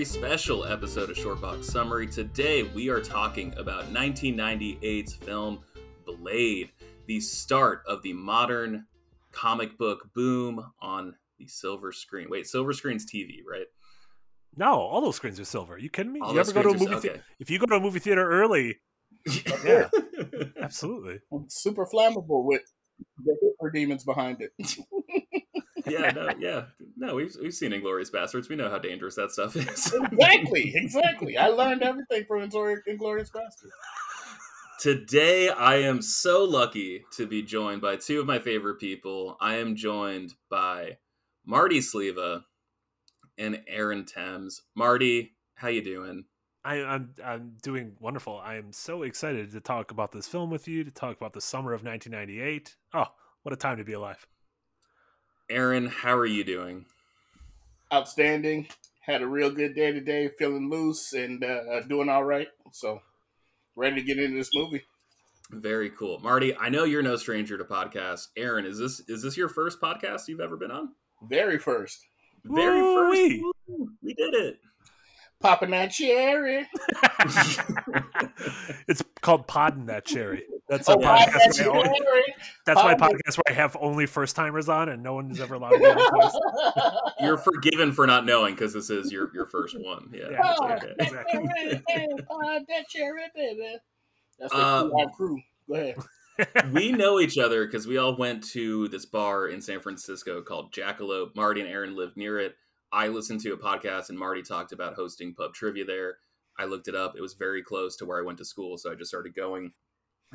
very special episode of Shortbox Summary. Today, we are talking about 1998's film Blade, the start of the modern comic book boom on the silver screen. Wait, silver screen's TV, right? No, all those screens are silver. you kidding me? All you ever go to a movie are- theater? If you go to a movie theater early, yeah, absolutely. super flammable with the Hitler demons behind it. yeah, no, yeah, no. We've we've seen Inglourious Basterds. We know how dangerous that stuff is. exactly, exactly. I learned everything from Inglorious Inglourious Basterds. Today, I am so lucky to be joined by two of my favorite people. I am joined by Marty Sleva and Aaron Thames. Marty, how you doing? I, I'm I'm doing wonderful. I am so excited to talk about this film with you. To talk about the summer of 1998. Oh, what a time to be alive! Aaron, how are you doing? Outstanding. Had a real good day today, feeling loose and uh, doing all right. So, ready to get into this movie. Very cool, Marty. I know you're no stranger to podcasts. Aaron, is this is this your first podcast you've ever been on? Very first. Very Woo-wee. first. Woo, We did it. Popping that cherry. it's called Podding That Cherry. That's oh, a Oh, pop podcast. that Where I, only- that's my um, podcast where I have only first timers on, and no one is ever allowed to be on first. You're forgiven for not knowing because this is your your first one. Yeah, Yeah. it's Oh, okay. Exactly. Pop that cherry, baby. That's the um, our crew. Go ahead. we know each other because we all went to this bar in San Francisco called Jackalope. Marty and Aaron lived near it. I listened to a podcast and Marty talked about hosting pub trivia there. I looked it up. It was very close to where I went to school, so I just started going.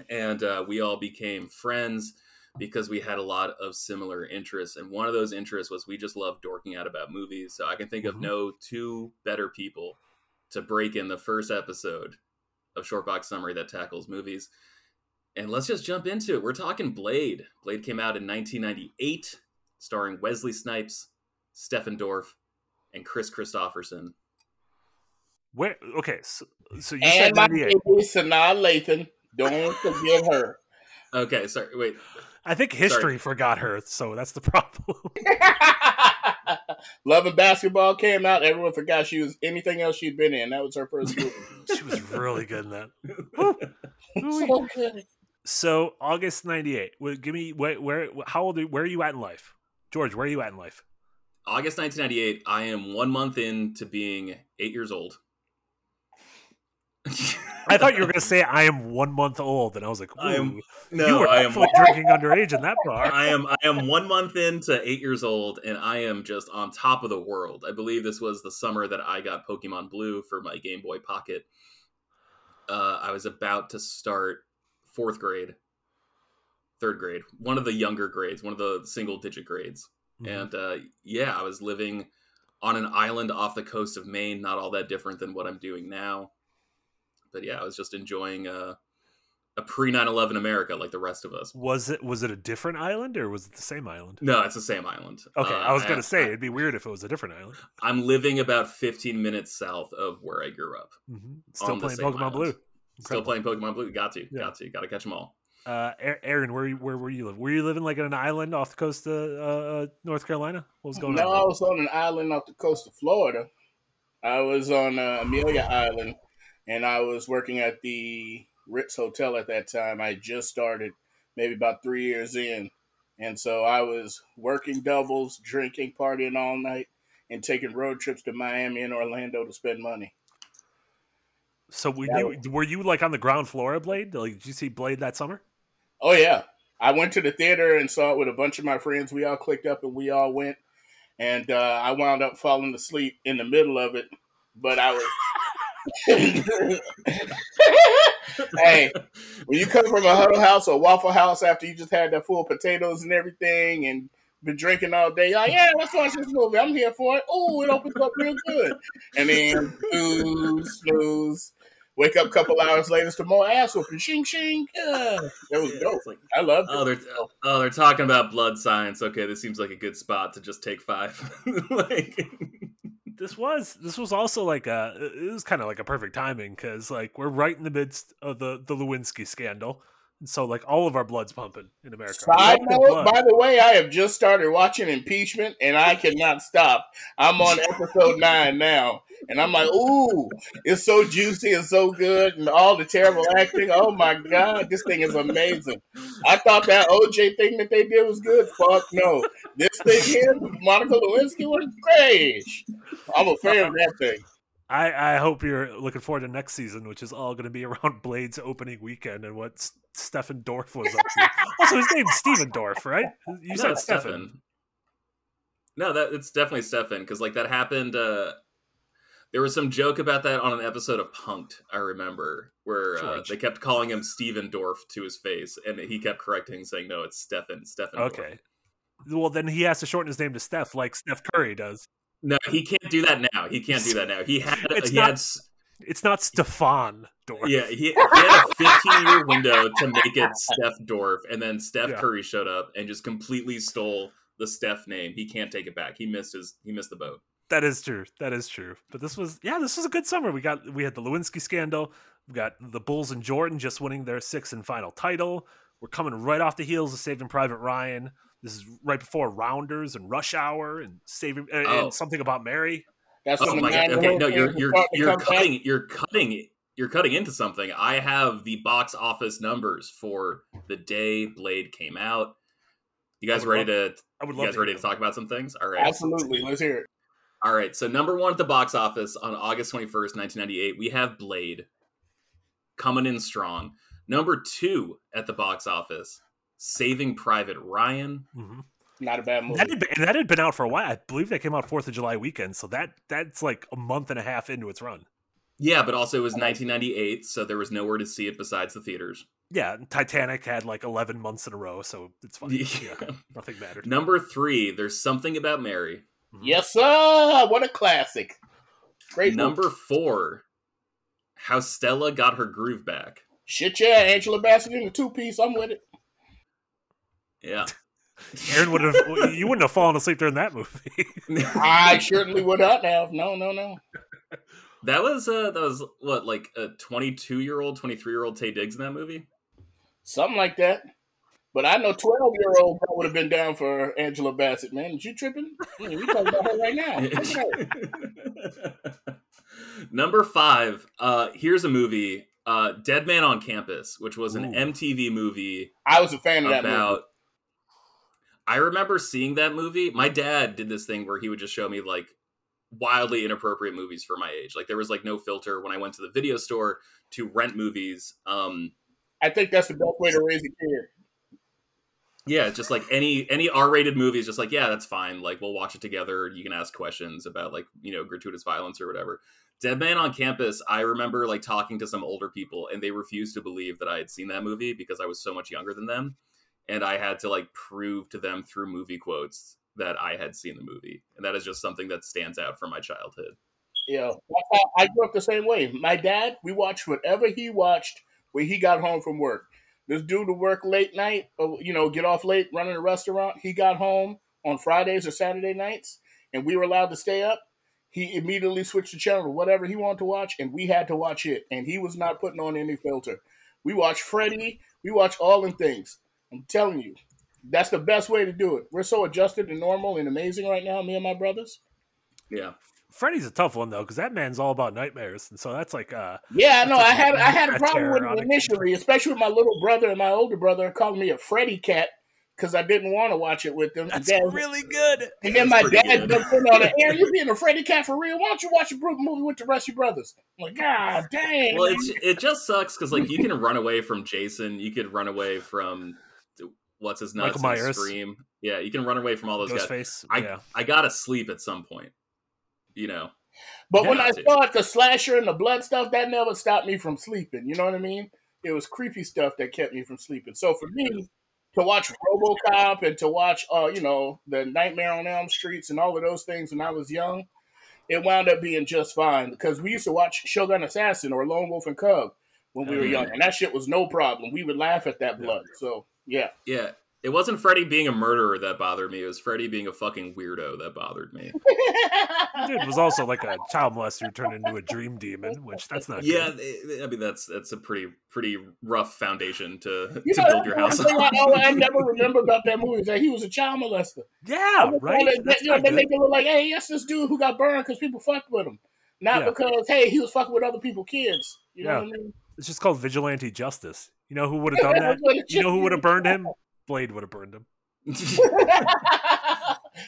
And uh, we all became friends because we had a lot of similar interests. And one of those interests was we just loved dorking out about movies. So I can think of Mhm. no two better people to break in the first episode of Shortbox Summary that tackles movies. And let's just jump into it. We're talking Blade. Blade came out in 1998, starring Wesley Snipes, Stephen Dorff, and Kris Kristofferson. Where? Okay, so, so you And said my 98. baby, Sanaa Lathan. Don't forget her. Okay, sorry, wait. I think history forgot her, so that's the problem. Love and Basketball came out. Everyone forgot she was anything else she'd been in. That was her first movie. she was really good in that. so good. So August '98. Give me where, where? How old? Are, where are you at in life, George? Where are you at in life? August 1998, I am one month into being eight years old. I thought you were going to say I am one month old, and I was like, I am- no, you were I am drinking underage in that bar. I am I am one month into eight years old, and I am just on top of the world. I believe this was the summer that I got Pokemon Blue for my Game Boy Pocket. Uh, I was about to start fourth grade, third grade, one of the younger grades, one of the single digit grades, Mhm. and uh, yeah, I was living on an island off the coast of Maine, not all that different than what I'm doing now. But yeah, I was just enjoying uh, a pre 9 11 America like the rest of us. Was it was it a different island or was it the same island? No, it's the same island. Okay, Uh, I was going I- to say it'd be weird if it was a different island. I'm living about 15 minutes south of where I grew up. hmm Still playing Pokemon island. Blue. Still playing Pokemon Blue. Got to, Yeah. got to, got to catch them all. Uh, A- Aaron, where you- where were you living? Were you living like on an island off the coast of uh, uh, North Carolina? What was going on? No, I was on an island off the coast of Florida. I was on uh, Amelia Island, and I was working at the Ritz Hotel at that time. I just started, maybe about three years in, and so I was working doubles, drinking, partying all night, and taking road trips to Miami and Orlando to spend money. So were you were you like on the ground floor of Blade? Like, did you see Blade that summer? Oh yeah, I went to the theater and saw it with a bunch of my friends. We all clicked up and we all went, and uh, I wound up falling asleep in the middle of it. But I was. hey, when you come from a Huddle House or Waffle House after you just had that full potatoes and everything and been drinking all day, you're like, yeah, let's watch this movie. I'm here for it. Oh, it opens up real good. And then snooze, snooze. Wake up a couple hours later, some more ass whooping. Shing, shing. Yeah. That was Yeah, dope. like, I loved it. oh, they're oh, they're talking about blood science. Okay, this seems like a good spot to just take five. like, This was this was also like a it was kind of like a perfect timing because like we're right in the midst of the the Lewinsky scandal. So like all of our blood's pumping in America. Side We love good note, by the way, I have just started watching Impeachment, and I cannot stop. I'm on episode nine now, and I'm like, ooh, it's so juicy and so good, and all the terrible acting. Oh my god, this thing is amazing. I thought that OJ thing that they did was good. Fuck no, this thing here, Monica Lewinsky was great. I'm a fan of that thing. I, I hope you're looking forward to next season, which is all going to be around Blade's opening weekend and what S- Stefan Dorff was up to. also, his name's Steven Dorff, right? You no, said Stefan. No, that it's definitely Stefan because like that happened. uh There was some joke about that on an episode of Punked. I remember where uh, they kept calling him Steven Dorff to his face, and he kept correcting, saying, "No, it's Stefan. Stefan." Dorff." Okay. Well, then he has to shorten his name to Steph, like Steph Curry does. No, he can't do that now. He can't do that now. He had. It's he not- had. It's not Stefan Dorff. Yeah, he, he had a 15 year window to make it Steph Dorff, and then Steph Yeah. Curry showed up and just completely stole the Steph name. He can't take it back. He missed his. He missed the boat. That is true. That is true. But this was yeah, this was a good summer. We got we had the Lewinsky scandal. We got the Bulls and Jordan just winning their sixth and final title. We're coming right off the heels of Saving Private Ryan. This is right before Rounders and Rush Hour and Saving uh, Oh. and something about Mary. That's Oh my god! Okay, no, you're you're you're come back. cutting you're cutting you're cutting into something. I have the box office numbers for the day Blade came out. You guys I would ready to? I would love. You guys to ready hear to talk about some things? All right. Absolutely, let's hear it. All right, so number one at the box office on August 21st, 1998, we have Blade coming in strong. Number two at the box office, Saving Private Ryan. Mhm. Not a bad movie. That had been, and that had been out for a while. I believe that came out Fourth of July weekend, so that that's like a month and a half into its run. Yeah, but also it was 1998, so there was nowhere to see it besides the theaters. Yeah, Titanic had like eleven months in a row, so it's fine. Yeah. Yeah, nothing mattered. Number three, there's something about Mary. Mhm. Yes, sir. What a classic. Great movie. Number four, how Stella got her groove back. Shit, yeah, Angela Bassett in the two piece. I'm with it. Yeah. Aaron would have you wouldn't have fallen asleep during that movie. I certainly would not have. No, no, no. that was uh that was what like a 22 year old 23 year old Taye Diggs in that movie Something like that. But I know 12 year old would have been down for Angela Bassett, man. Is you tripping? I mean, we talking about her right now. Look at her. Number five, uh, here's a movie, uh, Dead Man on Campus, which was an Ooh. MTV movie I was a fan of that movie. I remember seeing that movie. My dad did this thing where he would just show me like wildly inappropriate movies for my age. Like there was like no filter when I went to the video store to rent movies. Um, I think that's the best way to raise a kid. Yeah, just like any any R rated movie is just like, yeah, that's fine. Like we'll watch it together. You can ask questions about like, you know, gratuitous violence or whatever. Dead Man on Campus, I remember like talking to some older people and they refused to believe that I had seen that movie because I was so much younger than them. And I had to like prove to them through movie quotes that I had seen the movie. And that is just something that stands out from my childhood. Yeah, I grew up the same way. My dad, we watched whatever he watched when he got home from work. This dude would work late night, or, you know, get off late running a restaurant. He got home on Fridays or Saturday nights, and we were allowed to stay up. He immediately switched the channel to whatever he wanted to watch, and we had to watch it. And he was not putting on any filter. We watched Freddy. We watched all them things. I'm telling you, that's the best way to do it. We're so adjusted and normal and amazing right now, me and my brothers. Yeah. Freddy's a tough one though, because that man's all about nightmares, and so that's like uh Yeah, no, That's I a- had I had a a problem with terror it initially, especially with my little brother and my older brother calling me a Freddy cat because I didn't want to watch it with them. that's and, then, really good. and then That's my dad good. jumped in on it. Aaron, you being a Freddy cat for real? Why don't you watch a bro- movie with the rest of your brothers? I'm like, God dang. Well, it's, it just sucks because like you can run away from Jason, you could run away from what's his nuts Michael and Myers. Scream. Yeah, you can run away from all those guys. Ghostface. I yeah. I gotta sleep at some point. You know. but when I dude. saw it, the slasher and the blood stuff, that never stopped me from sleeping. You know what I mean? It was creepy stuff that kept me from sleeping. So for me, to watch RoboCop and to watch, uh, you know, the Nightmare on Elm Streets and all of those things when I was young, it wound up being just fine because we used to watch Shogun Assassin or Lone Wolf and Cub when we were Mhm. young, and that shit was no problem. We would laugh at that blood. So yeah, Yeah. It wasn't Freddy being a murderer that bothered me. It was Freddy being a fucking weirdo that bothered me. Dude was also like a child molester turned into a dream demon, which that's not. Yeah, good. it- I mean that's that's a pretty pretty rough foundation to You to know, build your house one thing I, on. oh, I never remember about that movie is that he was a child molester. yeah, right. They, That's you know, they good. make it look like, hey, that's this dude who got burned because people fucked with him, not Yeah. because hey, he was fucking with other people's kids. You know Yeah. what I mean? It's just called vigilante justice. You know who would have done that? That's what it You know who would have burned him? Blade would have burned him. with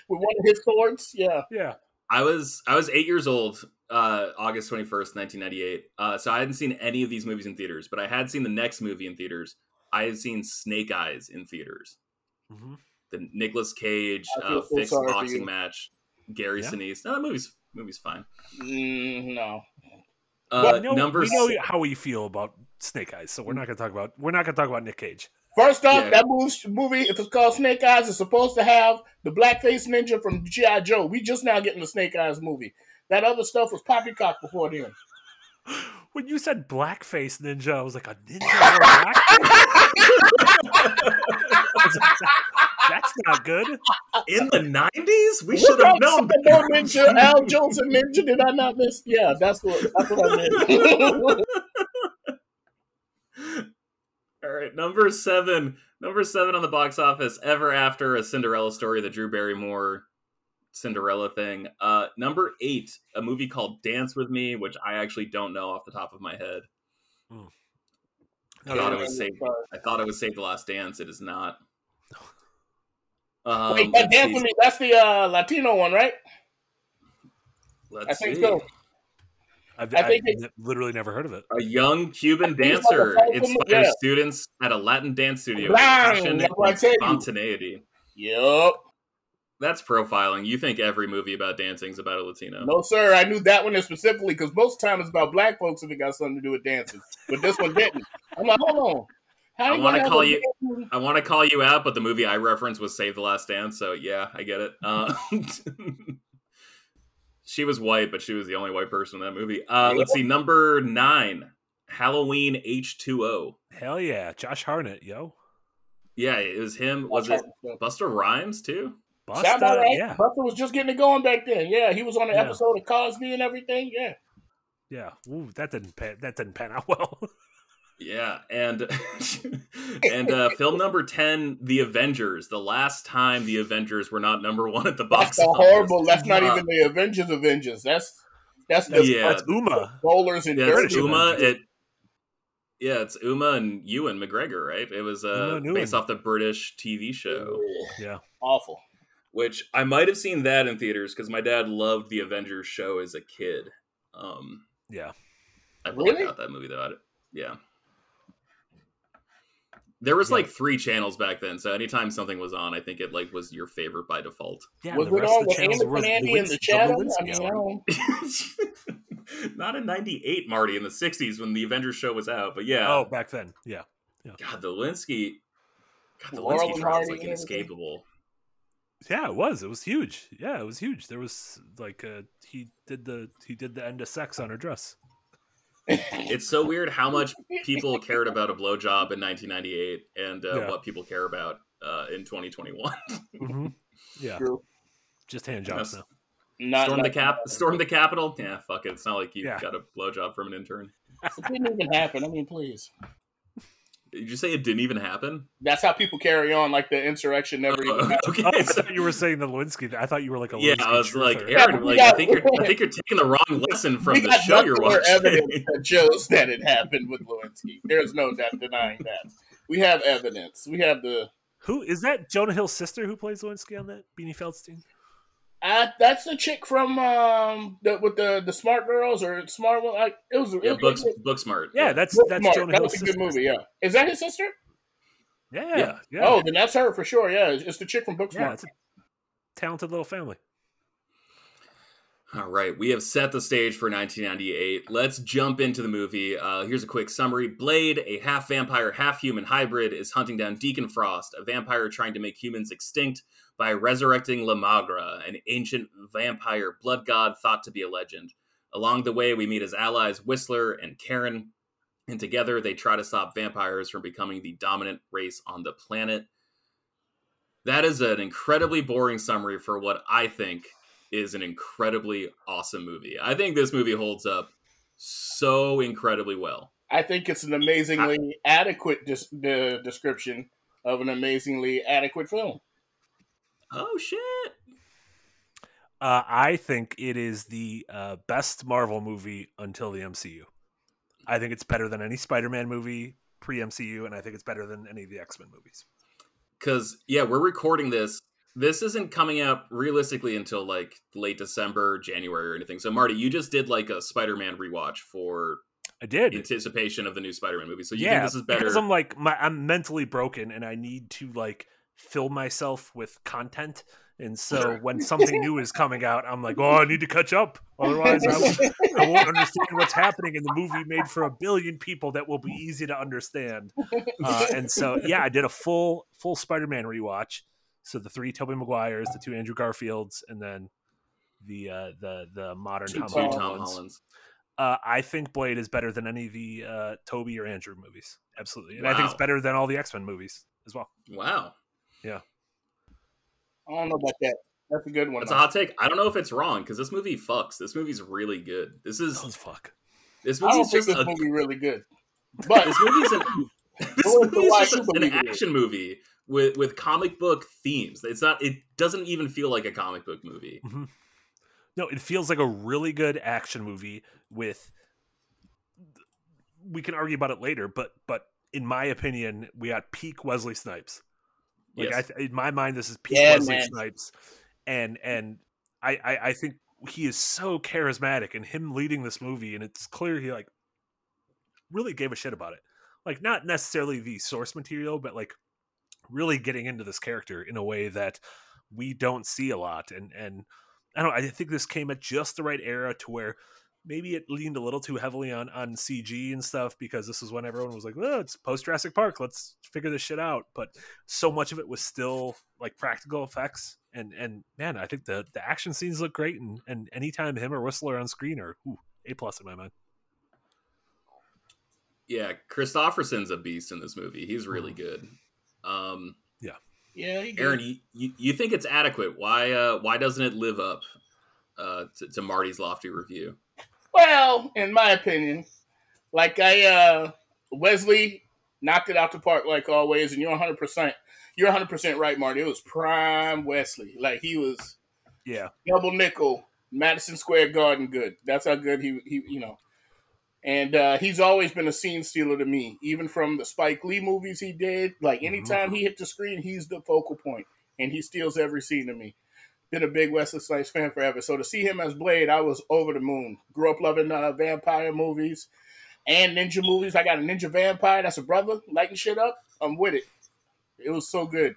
one of his swords? Yeah. Yeah. I was I was eight years old, uh, August twenty first, nineteen ninety eight. Uh, so I hadn't seen any of these movies in theaters, but I had seen the next movie in theaters. I had seen Snake Eyes in theaters. hmm The Nicolas Cage uh, fixed boxing match. Gary Yeah. Sinise. No, that movie's movie's fine. Mm, no. Uh, we know, number we know s- how we feel about Snake Eyes, so we're not going to talk about we're not going to talk about Nick Cage. First off, Yeah. that movie, movie, if it's called Snake Eyes, is supposed to have the blackface ninja from G.I. Joe. We just now getting the Snake Eyes movie. That other stuff was poppycock before then. When you said blackface ninja, I was like a ninja. or a blackface? That's not good. in the nineties, we should have about known. Superboy Ninja, Al Jolson Ninja. Did I not miss? Yeah, that's what that's what I meant. All right, number seven. Number seven on the box office. Ever after a Cinderella story, the Drew Barrymore Cinderella thing. Uh, number eight, a movie called Dance with Me, which I actually don't know off the top of my head. I thought it was Save. I thought it was Save the Last Dance. It is not. Um, Wait, that dance with me. That's the uh, Latino one, right? Let's I think see. so. I've, I I've it- literally never heard of it. A young Cuban I think it's dancer like inspires yeah. students at a Latin dance studio. with Bang! passion That's and spontaneity. Yup. That's profiling. You think every movie about dancing is about a Latino? No, sir. I knew that one is specifically because most time it's about black folks and it got something to do with dancing. But this one didn't. I'm like, hold on. How I wanna call you- dancing- I want to call you out, but the movie I referenced was Save the Last Dance, so yeah, I get it. Uh, she was white, but she was the only white person in that movie. Uh, let's see, number nine, Halloween H two O. Hell yeah, Josh Hartnett, yo, Yeah, it was him. Was it Busta Rhymes too? Busta, Sound about right? yeah, Busta was just getting it going back then. Yeah, he was on an Yeah. episode of Cosby and everything. Yeah. yeah. Ooh, that didn't pan, that didn't pan out well. Yeah, and and uh, film number ten, The Avengers. The last time the Avengers were not number one at the box That's office. horrible. That's not Uh, even the Avengers Avengers. That's that's the Yeah. That's Uma. bowlers and Yeah, it's Uma. It yeah, it's Uma and Ewan McGregor, right? It was uh, based off the British TV show, Yeah, Awful. which I might have seen that in theaters because my dad loved the Avengers show as a kid. Um, yeah. I blacked Really? out that movie though. I, yeah. There was Yeah. like three channels back then, so anytime something was on, I think it like was your favorite by default. Yeah, was the it rest on of the with channels were Anderson Andy and the Lewinsky- Shadow? I mean, I channel. don't- in '98, Marty, in the '60s when the Avengers show was out, but yeah. Oh, back then, yeah. God, the Linsky, God, the Laurel Linsky and trial is like inescapable. Yeah, it was. It was huge. Yeah, it was huge. There was like uh he did the he did the end of sex on her dress. It's so weird how much people cared about a blowjob in 1998 and uh, Yeah. what people care about uh, in 2021. hmm Yeah, True. just hand jobs Yes. now. Not, storm not- the cap, storm the capital. Yeah, fuck it. It's not like you Yeah. got a blowjob from an intern. It didn't even happen. I mean, please. Did you say it didn't even happen? That's how people carry on. Like the insurrection never even Uh, happened. okay, Oh, I so- thought you were saying the Lewinsky. I thought you were like a yeah, Lewinsky I was like. Aaron, Yeah, we like I think you're, I think you're taking the wrong lesson from the show you're muscular evidence that shows that it happened with Lewinsky. There's no doubt denying that. We have evidence. We have the. Who is that? Jonah Hill's sister who plays Lewinsky on that? Beanie Feldstein. Uh, that's the chick from um the, with the the smart girls or smart one. Like, it was. Yeah, it book, was book smart. Yeah, that's Book that's Smart. Jonah That Hill's was a good sister. movie. Yeah, is that his sister? Yeah, Yeah. yeah. Oh, then that's her for sure. Yeah, it's it's the chick from yeah, Booksmart. it's a talented little family. All right, we have set the stage for 1998. Let's jump into the movie. Uh, here's a quick summary. Blade, a half vampire, half human hybrid, is hunting down Deacon Frost, a vampire trying to make humans extinct by resurrecting La Magra, an ancient vampire blood god thought to be a legend. Along the way, we meet his allies Whistler and Karen, and together they try to stop vampires from becoming the dominant race on the planet. That is an incredibly boring summary for what I think is an incredibly awesome movie. I think this movie holds up so incredibly well. I think it's an amazingly I, adequate dis- the description of an amazingly adequate film. Oh shit! Uh, I think it is the uh, best Marvel movie until the MCU. I think it's better than any Spider-Man movie pre MCU, and I think it's better than any of the X Men movies. Because yeah, we're recording this. This isn't coming out realistically until like late December, January, or anything. So Marty, you just did like a Spider-Man rewatch for I did anticipation of the new Spider-Man movie. So you yeah, think this is better? Because I'm like my, I'm mentally broken and I need to like fill myself with content. And so when something new is coming out, I'm like, oh, I need to catch up. Otherwise, I won't, I won't understand what's happening in the movie made for a billion people that will be easy to understand. Uh, and so, yeah, I did a full full Spider-Man rewatch. So the three Tobey Maguires, the two Andrew Garfields, and then the uh, the the modern Tom, Tom Hollands. Hollands. Uh, I think Blade is better than any of the uh, Tobey or Andrew movies. Absolutely, and wow. I think it's better than all the X Men movies as well. Wow. Yeah. I don't know about that. That's a good one. That's a hot take. I don't know if it's wrong because this movie fucks. This movie's really good. This is Does fuck. This movie's just this a, movie really good. But this movie's an, this movie's just an action movie with with comic book themes. It's not. It doesn't even feel like a comic book movie. Mm-hmm. No, it feels like a really good action movie with. We can argue about it later, but but in my opinion, we got peak Wesley Snipes. Like yes. I, in my mind, this is peak yeah, Wesley man. Snipes, and and I, I I think he is so charismatic, and him leading this movie, and it's clear he like really gave a shit about it. Like not necessarily the source material, but like really getting into this character in a way that we don't see a lot, and and I don't. I think this came at just the right era to where maybe it leaned a little too heavily on on CG and stuff because this is when everyone was like, "Oh, it's post Jurassic Park. Let's figure this shit out." But so much of it was still like practical effects, and and man, I think the the action scenes look great, and and anytime him or Whistler on screen are ooh, a plus in my mind. Yeah, Kristofferson's a beast in this movie. He's really mm-hmm. good. Um, yeah. Yeah, Aaron, you, you, you think it's adequate? Why uh why doesn't it live up uh to, to Marty's lofty review? Well, in my opinion, like I uh Wesley knocked it out the park like always, and you're 100 percent you're 100 percent right, Marty. It was prime Wesley. Like he was, yeah, double nickel, Madison Square Garden good. That's how good he he you know. And uh, he's always been a scene stealer to me, even from the Spike Lee movies he did. Like mm-hmm. anytime mm-hmm. he hit the screen, he's the focal point, and he steals every scene to me. Been a big Wesley Snipes fan forever, so to see him as Blade, I was over the moon. Grew up loving uh, vampire movies and ninja movies. I got a ninja vampire that's a brother lighting shit up. I'm with it. It was so good.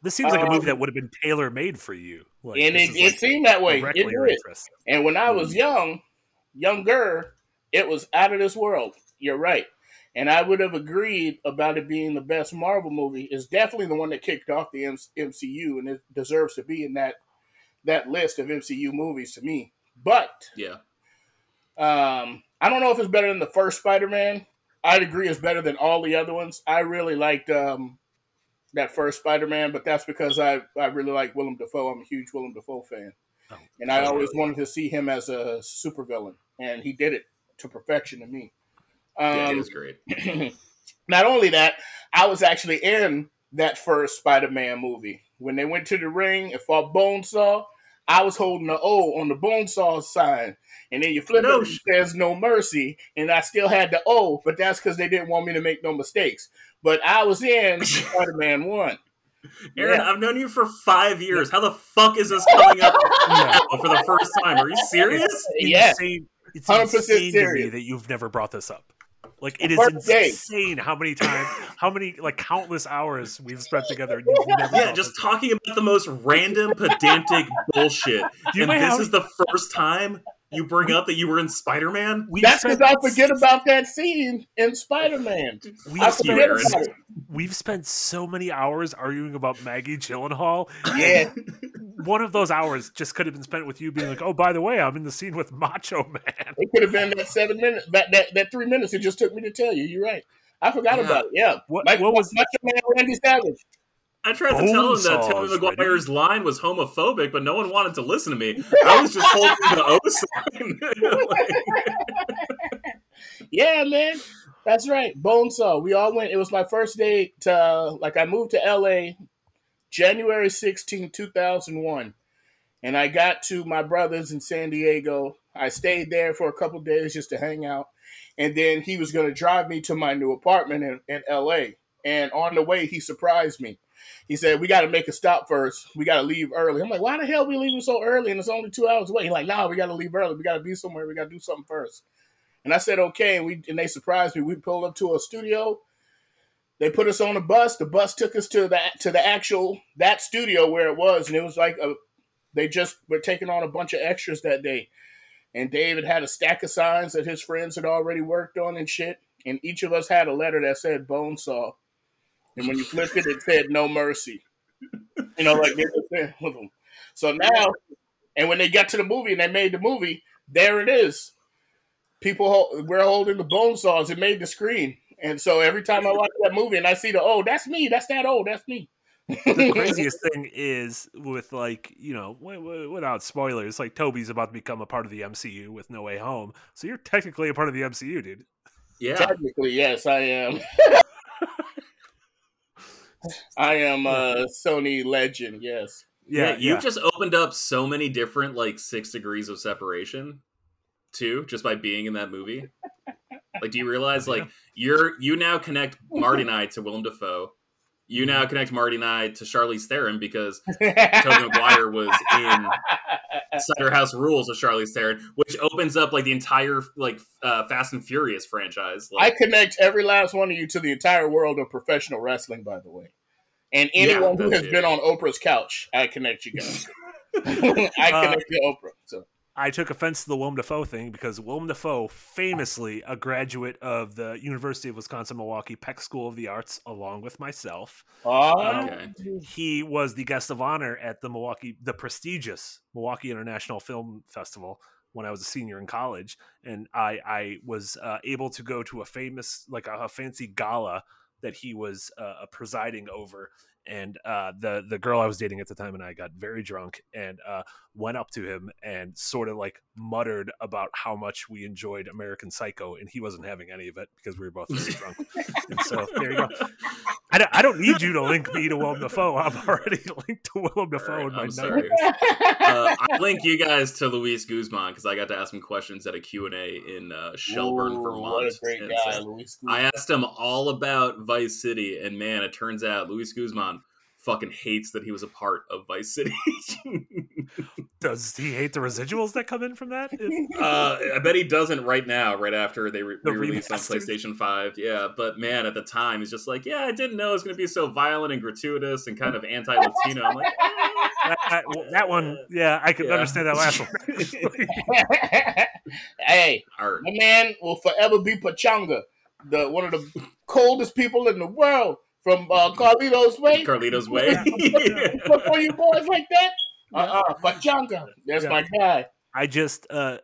This seems like um, a movie um, that would have been tailor made for you. Like, and it, it like seemed that way. It did. And when I was mm-hmm. young, younger, it was out of this world. You're right. And I would have agreed about it being the best Marvel movie. It's definitely the one that kicked off the MCU, and it deserves to be in that that list of MCU movies to me. But yeah, um, I don't know if it's better than the first Spider-Man. I'd agree it's better than all the other ones. I really liked um, that first Spider-Man, but that's because I I really like Willem Dafoe. I'm a huge Willem Dafoe fan, oh, and I always wanted to see him as a supervillain, and he did it to perfection to me. Um, yeah, he was great. not only that, I was actually in that first Spider-Man movie when they went to the ring and fought Bonesaw. I was holding the O on the Bonesaw sign, and then you flip no, it, there's no mercy, and I still had the O, but that's because they didn't want me to make no mistakes. But I was in Spider-Man One. Aaron, yeah. I've known you for five years. How the fuck is this coming up for the first time? Are you serious? Yeah. It's 100% insane serious. to me that you've never brought this up. Like it is insane day. how many times, how many like countless hours we've spent together. yeah, just talking about the most random pedantic bullshit. and this is the first time you bring up that you were in Spider Man. That's because I forget about that scene in Spider Man. We've, spent, we've spent so many hours arguing about Maggie Gyllenhaal. Yeah. One of those hours just could have been spent with you being like, "Oh, by the way, I'm in the scene with Macho Man." It could have been that seven minutes, that that, that three minutes it just took me to tell you. You're right. I forgot yeah. about it. Yeah, what, what was Macho Man Randy Savage? I tried to tell him that Tobey Maguire's line was homophobic, but no one wanted to listen to me. I was just holding the O sign. yeah, man. That's right. Bonesaw. We all went. It was my first day to, uh, like, I moved to LA January 16, 2001. And I got to my brother's in San Diego. I stayed there for a couple days just to hang out. And then he was going to drive me to my new apartment in, in LA. And on the way, he surprised me. He said, We got to make a stop first. We got to leave early. I'm like, Why the hell we leaving so early? And it's only two hours away. He's like, Nah, we got to leave early. We got to be somewhere. We got to do something first. And I said, Okay. And, we, and they surprised me. We pulled up to a studio. They put us on a bus. The bus took us to the to the actual that studio where it was, and it was like a they just were taking on a bunch of extras that day. And David had a stack of signs that his friends had already worked on and shit. And each of us had a letter that said Bonesaw. And when you flipped it, it said no mercy. You know, like they So now, and when they got to the movie and they made the movie, there it is. People, we're holding the bone saws. It made the screen. And so every time I watch that movie and I see the, oh, that's me, that's that, oh, that's me the craziest thing is with like you know w- w- without spoilers like tobey's about to become a part of the mcu with no way home so you're technically a part of the mcu dude yeah technically yes i am i am a sony legend yes. Yeah, yeah you yeah. just opened up so many different like six degrees of separation too just by being in that movie. Like do you realize like you're you now connect marty and i to willem dafoe you now connect Marty and I to Charlize Theron because Tobey Maguire was in Cider House Rules with Charlize Theron, which opens up like the entire like uh, Fast and Furious franchise. Like, I connect every last one of you to the entire world of professional wrestling, by the way. And anyone yeah, who has it. been on Oprah's couch, I connect you guys. I uh, connect uh, to Oprah. So I took offense to the Willem Dafoe thing because Willem Dafoe, famously a graduate of the University of Wisconsin Milwaukee Peck School of the Arts, along with myself, oh, okay. he was the guest of honor at the Milwaukee, the prestigious Milwaukee International Film Festival when I was a senior in college, and I I was uh, able to go to a famous like a, a fancy gala that he was uh, presiding over and uh, the the girl I was dating at the time and I got very drunk and uh, went up to him and sort of like muttered about how much we enjoyed American Psycho, and he wasn't having any of it because we were both very drunk. and so there you go. I don't, I don't need you to link me to Willem Dafoe. I'm already linked to Willem Dafoe right, in my notes. uh, I link you guys to Luis Guzman because I got to ask him questions at a Q&A in uh, Shelburne, Ooh, Vermont. What a great guy, so I asked him all about Vice City, and man, it turns out Luis Guzman fucking hates that he was a part of Vice City. Does he hate the residuals that come in from that? uh, I bet he doesn't right now. Right after they re- the released on PlayStation Five, yeah. But man, at the time, he's just like, yeah, I didn't know it was going to be so violent and gratuitous and kind of anti-Latino. I'm like, eh. that, that, one, yeah, I could yeah. understand that last one. hey, Art. my man will forever be Pachanga, the one of the coldest people in the world from uh, Carlito's Way. Carlito's Way. For you boys like that, uh uh Pachanga. That's yeah. my guy. I just uh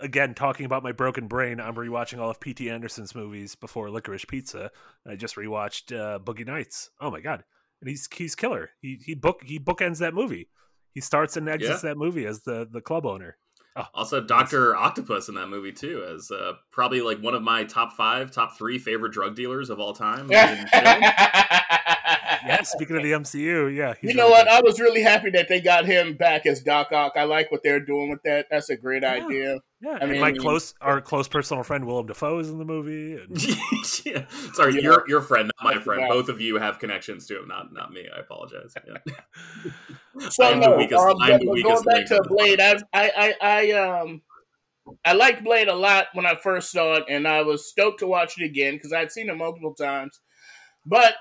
again talking about my broken brain. I'm rewatching all of P.T. Anderson's movies before Licorice Pizza. I just rewatched uh, Boogie Nights. Oh my god, and he's he's killer. He he book he bookends that movie. He starts and exits yeah. that movie as the the club owner. Oh, also, Doctor Octopus in that movie too, as uh, probably like one of my top five, top three favorite drug dealers of all time. yeah, speaking of the MCU, yeah. You know really what? Good. I was really happy that they got him back as Doc Ock. I like what they're doing with that. That's a great yeah. idea. Yeah, I mean, my close, our close personal friend Willem Dafoe is in the movie. And... yeah. Sorry, yeah. your your friend, not my friend. Both of you have connections to him, not not me. I apologize. Yeah. so I'm no, the weakest. Um, I'm the weakest going back to Blade, I, I I um I liked Blade a lot when I first saw it, and I was stoked to watch it again because I'd seen it multiple times. But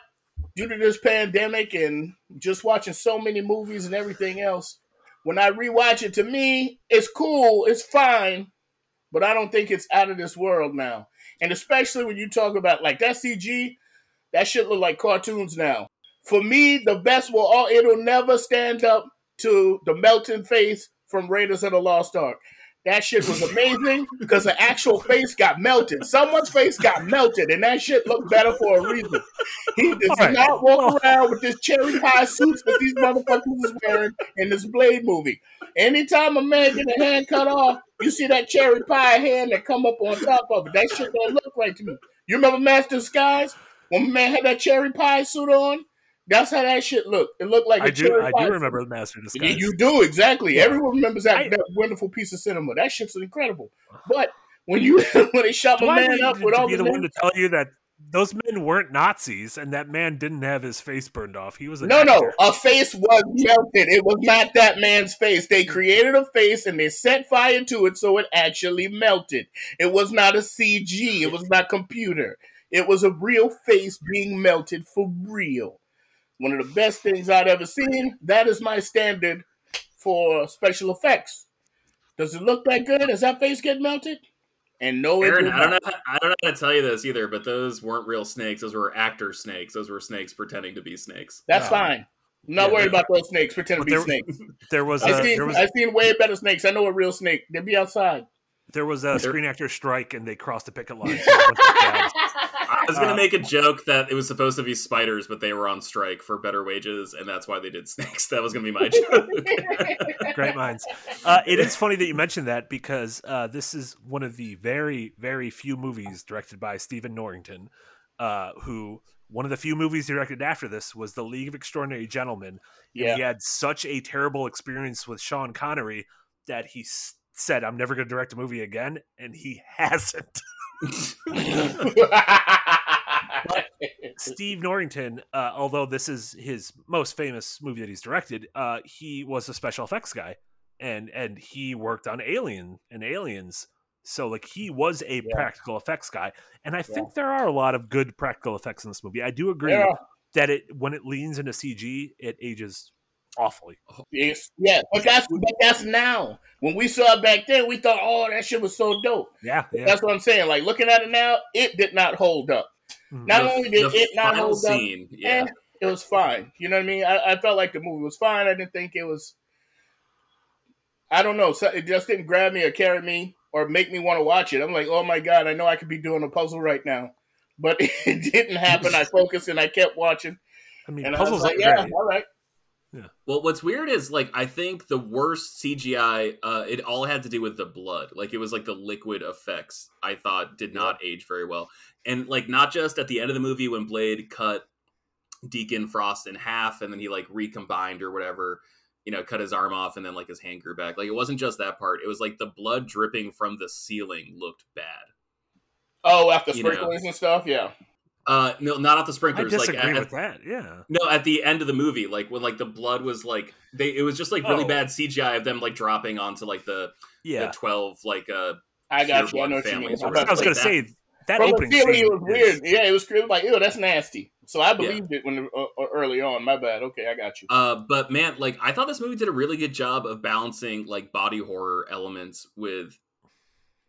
due to this pandemic and just watching so many movies and everything else, when I rewatch it, to me, it's cool, it's fine, but I don't think it's out of this world now. And especially when you talk about like that CG, that shit look like cartoons now. For me, the best will all it'll never stand up to the melting face from Raiders of the Lost Ark. That shit was amazing because the actual face got melted. Someone's face got melted, and that shit looked better for a reason. He does Right. not walk around with this cherry pie suits that these motherfuckers is wearing in this Blade movie. Anytime a man get a hand cut off, you see that cherry pie hand that come up on top of it. That shit don't look right to me. You remember Master Skies? When man had that cherry pie suit on? That's how that shit looked. It looked like a I do. I do remember the Master You, Disguise. you do exactly. Yeah. Everyone remembers that, I- that wonderful piece of cinema. That shit's incredible. But when you when they shot Do my man need up to with all be the the one to tell you that those men weren't Nazis and that man didn't have his face burned off. He was a no, no, a face was melted. It was not that man's face. They created a face and they set fire to it, so it actually melted. It was not a CG. It was not computer. It was a real face being melted for real. One of the best things I'd ever seen. That is my standard for special effects. Does it look that good? Does that face get melted? And no, Aaron, I don't not. know. I don't know how to tell you this either, but those weren't real snakes. Those were actor snakes. Those were snakes pretending to be snakes. That's No. fine. I'm not Yeah, worried about those snakes. pretending to be there- snakes. There was I a seen was seen way better snakes. I know a real snake. They'd be outside. there was a There- screen actor strike and they crossed the picket line. So it went to cabs. I was gonna Uh, make a joke that it was supposed to be spiders, but they were on strike for better wages, and that's why they did snakes. That was gonna be my joke. Great minds. Uh, it is funny that you mentioned that because uh, this is one of the very, very few movies directed by Stephen Norrington, uh, who one of the few movies he directed after this was The League of Extraordinary Gentlemen. And Yeah. he had such a terrible experience with Sean Connery that he s- said, I'm never going to direct a movie again. And he hasn't. Steve Norrington, uh, although this is his most famous movie that he's directed, uh, he was a special effects guy, and and he worked on Alien and Aliens, so like he was a Yeah. practical effects guy, and I think there are a lot of good practical effects in this movie. I do agree yeah. that it when it leans into CG, it ages awfully. Yes, yeah, but that's but that's now. When we saw it back then, we thought, oh, that shit was so dope. Yeah, yeah. That's what I'm saying. Like looking at it now, it did not hold up. Mhm. Not The- only did it not final hold up, scene, yeah. eh, it was fine. You know what I mean? I, I felt like the movie was fine. I didn't think it was. I don't know. So it just didn't grab me or carry me or make me want to watch it. I'm like, oh my god, I know I could be doing a puzzle right now, but it didn't happen. I focused and I kept watching, I mean, and I was puzzles like, are yeah, great. all right. Yeah. Well, what's weird is like I think the worst CGI, uh, it all had to do with the blood. Like it was like the liquid effects. I thought did not age very well, and like not just at the end of the movie when Blade cut Deacon Frost in half, and then he like recombined or whatever. You know, cut his arm off, and then like his hand grew back. Like it wasn't just that part. It was like the blood dripping from the ceiling looked bad. Oh, after You know. sprinklers and stuff, yeah. Uh, no, not off the I sprinklers. disagree like at- with that. Yeah. No, at the end of the movie, like when like the blood was like they it was just like really Oh. bad CGI of them like dropping onto like the Yeah. the twelve like uh I got Pure you. I know what you mean. families or I was like gonna that. say that From the opening feeling, scene it was is- weird. Yeah, it was crazy. Like, ew, that's nasty. So I believed it when uh, uh, early on. My bad. Okay, I got you. uh but man, like I thought this movie did a really good job of balancing like body horror elements with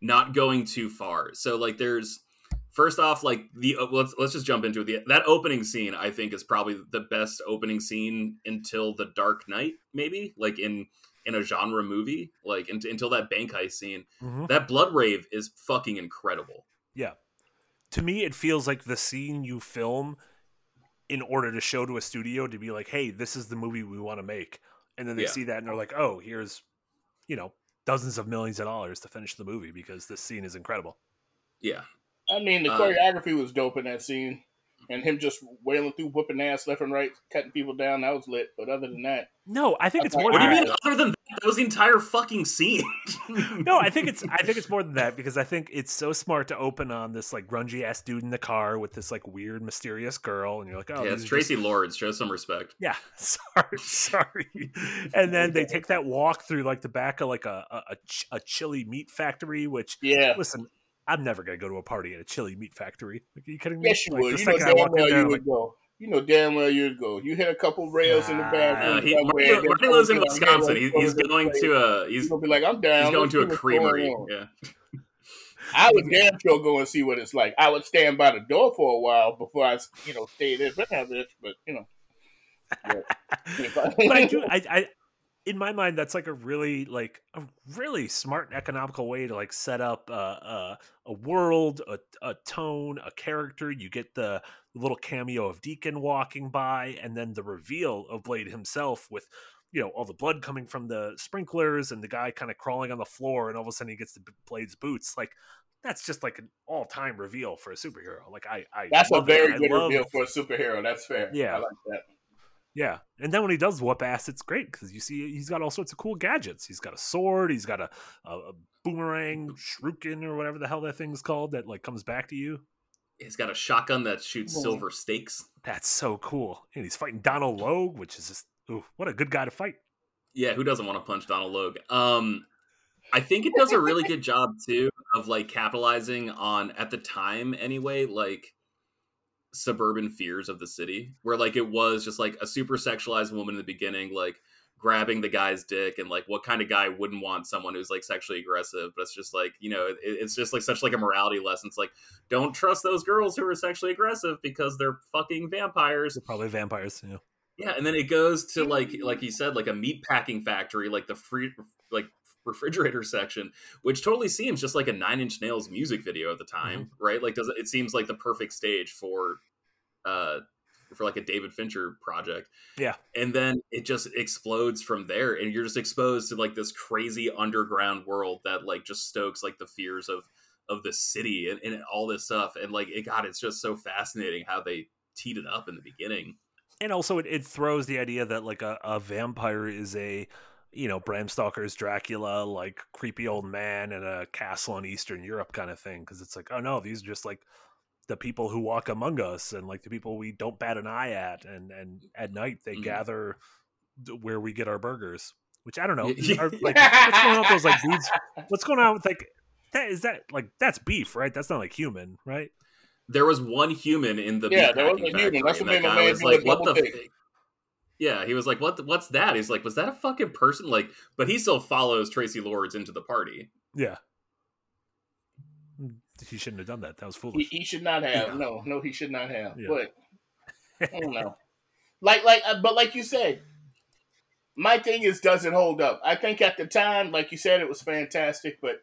not going too far. So like there's first off like the uh, let's let's just jump into it. The, that opening scene I think is probably the best opening scene until The Dark Knight maybe like in in a genre movie like in, until that bank heist scene. Mhm. That blood rave is fucking incredible. To me it feels like the scene you film in order to show to a studio to be like hey this is the movie we want to make and then they Yeah. see that and they're like oh here's you know dozens of millions of dollars to finish the movie because this scene is incredible Yeah. I mean, the uh, choreography was dope in that scene, and him just wailing through, whooping ass left and right, cutting people down. That was lit. But other than that, no i think it's What more What do you mean other than that, that was the entire fucking scene? no i think it's i think it's more than that because i think it's so smart to open on this like grungy ass dude in the car with this like weird mysterious girl and you're like oh yeah, it's are just- Traci Lords. Show some respect. Yeah, sorry, sorry. And then they take that walk through like the back of like a a, a, a chili meat factory. Which yeah, listen, I'm never gonna go to a party at a chili meat factory. Like, are you kidding me? yes, you Like, would. You know damn well you would go. You know damn well you'd go. You hit a couple rails in the bathroom. Uh, he, somewhere, Marty, Marty lives in told, you know, Wisconsin. hey, He, let's he's go going to a He's he's gonna be like, I'm down. he's going to a creamery. Yeah. I would damn sure go and see what it's like. I would stand by the door for a while before I, you know, stay there. But have it, but you know. but I do. I, I in my mind that's like a really like a really smart and economical way to like set up uh, uh, a world a, a tone a character you get the little cameo of deacon walking by and then the reveal of blade himself with you know all the blood coming from the sprinklers and the guy kind of crawling on the floor and all of a sudden he gets the blade's boots like that's just like an all-time reveal for a superhero like i i that's a very that. I good love- reveal for a superhero. That's fair. Yeah. I like that. Yeah, and then when he does whoop ass, it's great because you see he's got all sorts of cool gadgets. He's got a sword. He's got a, a, a boomerang shuriken or whatever the hell that thing's called that like comes back to you. He's got a shotgun that shoots Oh. silver stakes. That's so cool. And he's fighting Donald Logue, which is just ooh, what a good guy to fight. Yeah, who doesn't want to punch Donald Logue? Um, I think it does a really good job too of like capitalizing on at the time anyway, like suburban fears of the city, where like it was just like a super sexualized woman in the beginning, like grabbing the guy's dick, and like what kind of guy wouldn't want someone who's like sexually aggressive? But it's just like you know, it, it's just like such like a morality lesson. It's like don't trust those girls who are sexually aggressive because they're fucking vampires. They're probably vampires. Know. Yeah, and then it goes to like like you said, like a meat packing factory, like the free like refrigerator section, which totally seems just like a Nine Inch Nails music video at the time, mm-hmm. right? Like, does it, it seems like the perfect stage for uh for like a David Fincher project. Yeah. And then it just explodes from there and you're just exposed to like this crazy underground world that like just stokes like the fears of of the city and, and all this stuff. And like it god, it's just so fascinating how they teed it up in the beginning. and also it, it throws the idea that like a, a vampire is a you know bram stoker's dracula like creepy old man in a castle in eastern europe kind of thing because it's like oh no these are just like the people who walk among us and like the people we don't bat an eye at and and at night they Mhm. gather where we get our burgers which i don't know are, like what's going on with those like dudes what's going on with like that is that like that's beef right that's not like human right There was one human in the Yeah, there was packing a human. That's and what that made my guy man was like, "What the?" F-? Yeah, he was like, "What? The, what's that?" He's like, "Was that a fucking person?" Like, but he still follows Traci Lords into the party. yeah he shouldn't have done that that was He, foolish he should not have. Yeah. No, no, he should not have. Yeah. But I don't know. Like, like, uh, but like you said, my thing is, does it hold up? I think at the time, like you said, it was fantastic, but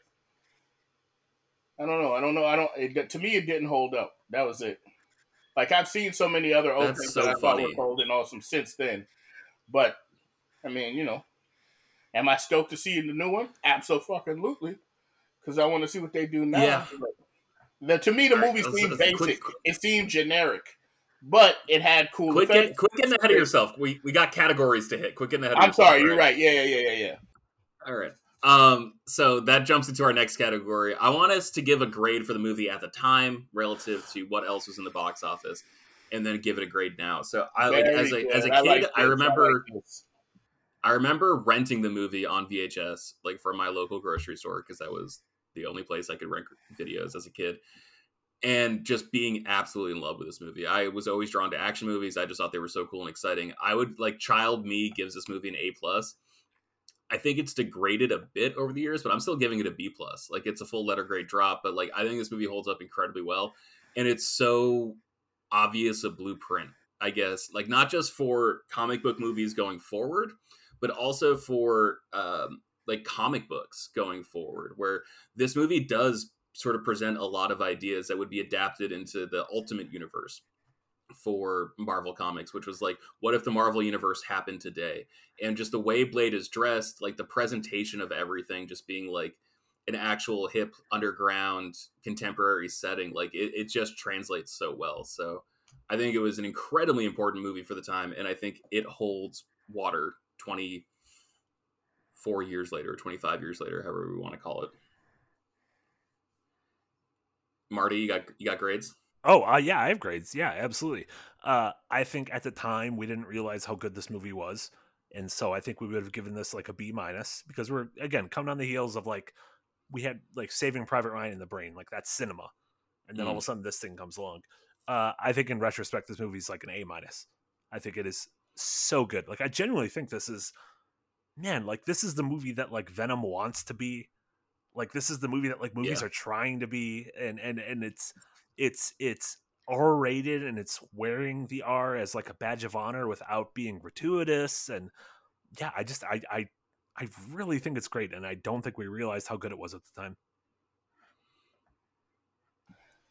I don't know. I don't know. I don't. It, to me, it didn't hold up. That was it. Like I've seen so many other That's openings so that I thought funny. were cold and awesome since then, but I mean, you know, am I stoked to see the new one? Absolutely, because I want to see what they do now. Yeah. But the, to me, the right, movie seemed let's- quick- basic. it seemed generic, but it had cool Quit, effects. get, quit getting ahead of yourself. We we got categories to hit. Quick getting ahead. of I'm yourself, sorry, all you're right. Yeah, yeah, yeah, yeah, yeah. All right. Um, so that jumps into our next category. I want us to give a grade for the movie at the time relative to what else was in the box office, and then give it a grade now. So I like as a as a good. kid, like I remember like. I remember renting the movie on VHS, like from my local grocery store, because that was the only place I could rent videos as a kid, and just being absolutely in love with this movie. I was always drawn to action movies. I just thought they were so cool and exciting. I would like child me gives this movie an A plus. I think it's degraded a bit over the years, but I'm still giving it a B plus. Like it's a full letter grade drop, but like I think this movie holds up incredibly well, and it's so obvious a blueprint. I guess like not just for comic book movies going forward, but also for um, like comic books going forward, where this movie does sort of present a lot of ideas that would be adapted into the ultimate universe for Marvel Comics, which was like, what if the Marvel Universe happened today? And just the way Blade is dressed, like the presentation of everything, just being like an actual hip underground contemporary setting, like it, it just translates so well. So I think it was an incredibly important movie for the time, and I think it holds water 24 years later, 25 years later, however we want to call it. Marty, you got you got grades? Oh, uh, yeah, I have grades. Yeah, absolutely. Uh, I think at the time we didn't realize how good this movie was, and so I think we would have given this like a B minus because we're again coming on the heels of like we had like Saving Private Ryan in the brain, like that's cinema, and then all of a sudden this thing comes along. Uh, I think in retrospect, this movie is like an A minus. I think it is so good. Like I genuinely think this is, man, like this is the movie that like Venom wants to be. Like this is the movie that like movies Yeah. are trying to be, and and and it's it's it's R rated and it's wearing the R as like a badge of honor without being gratuitous and yeah, I just I I I really think it's great, and I don't think we realized how good it was at the time.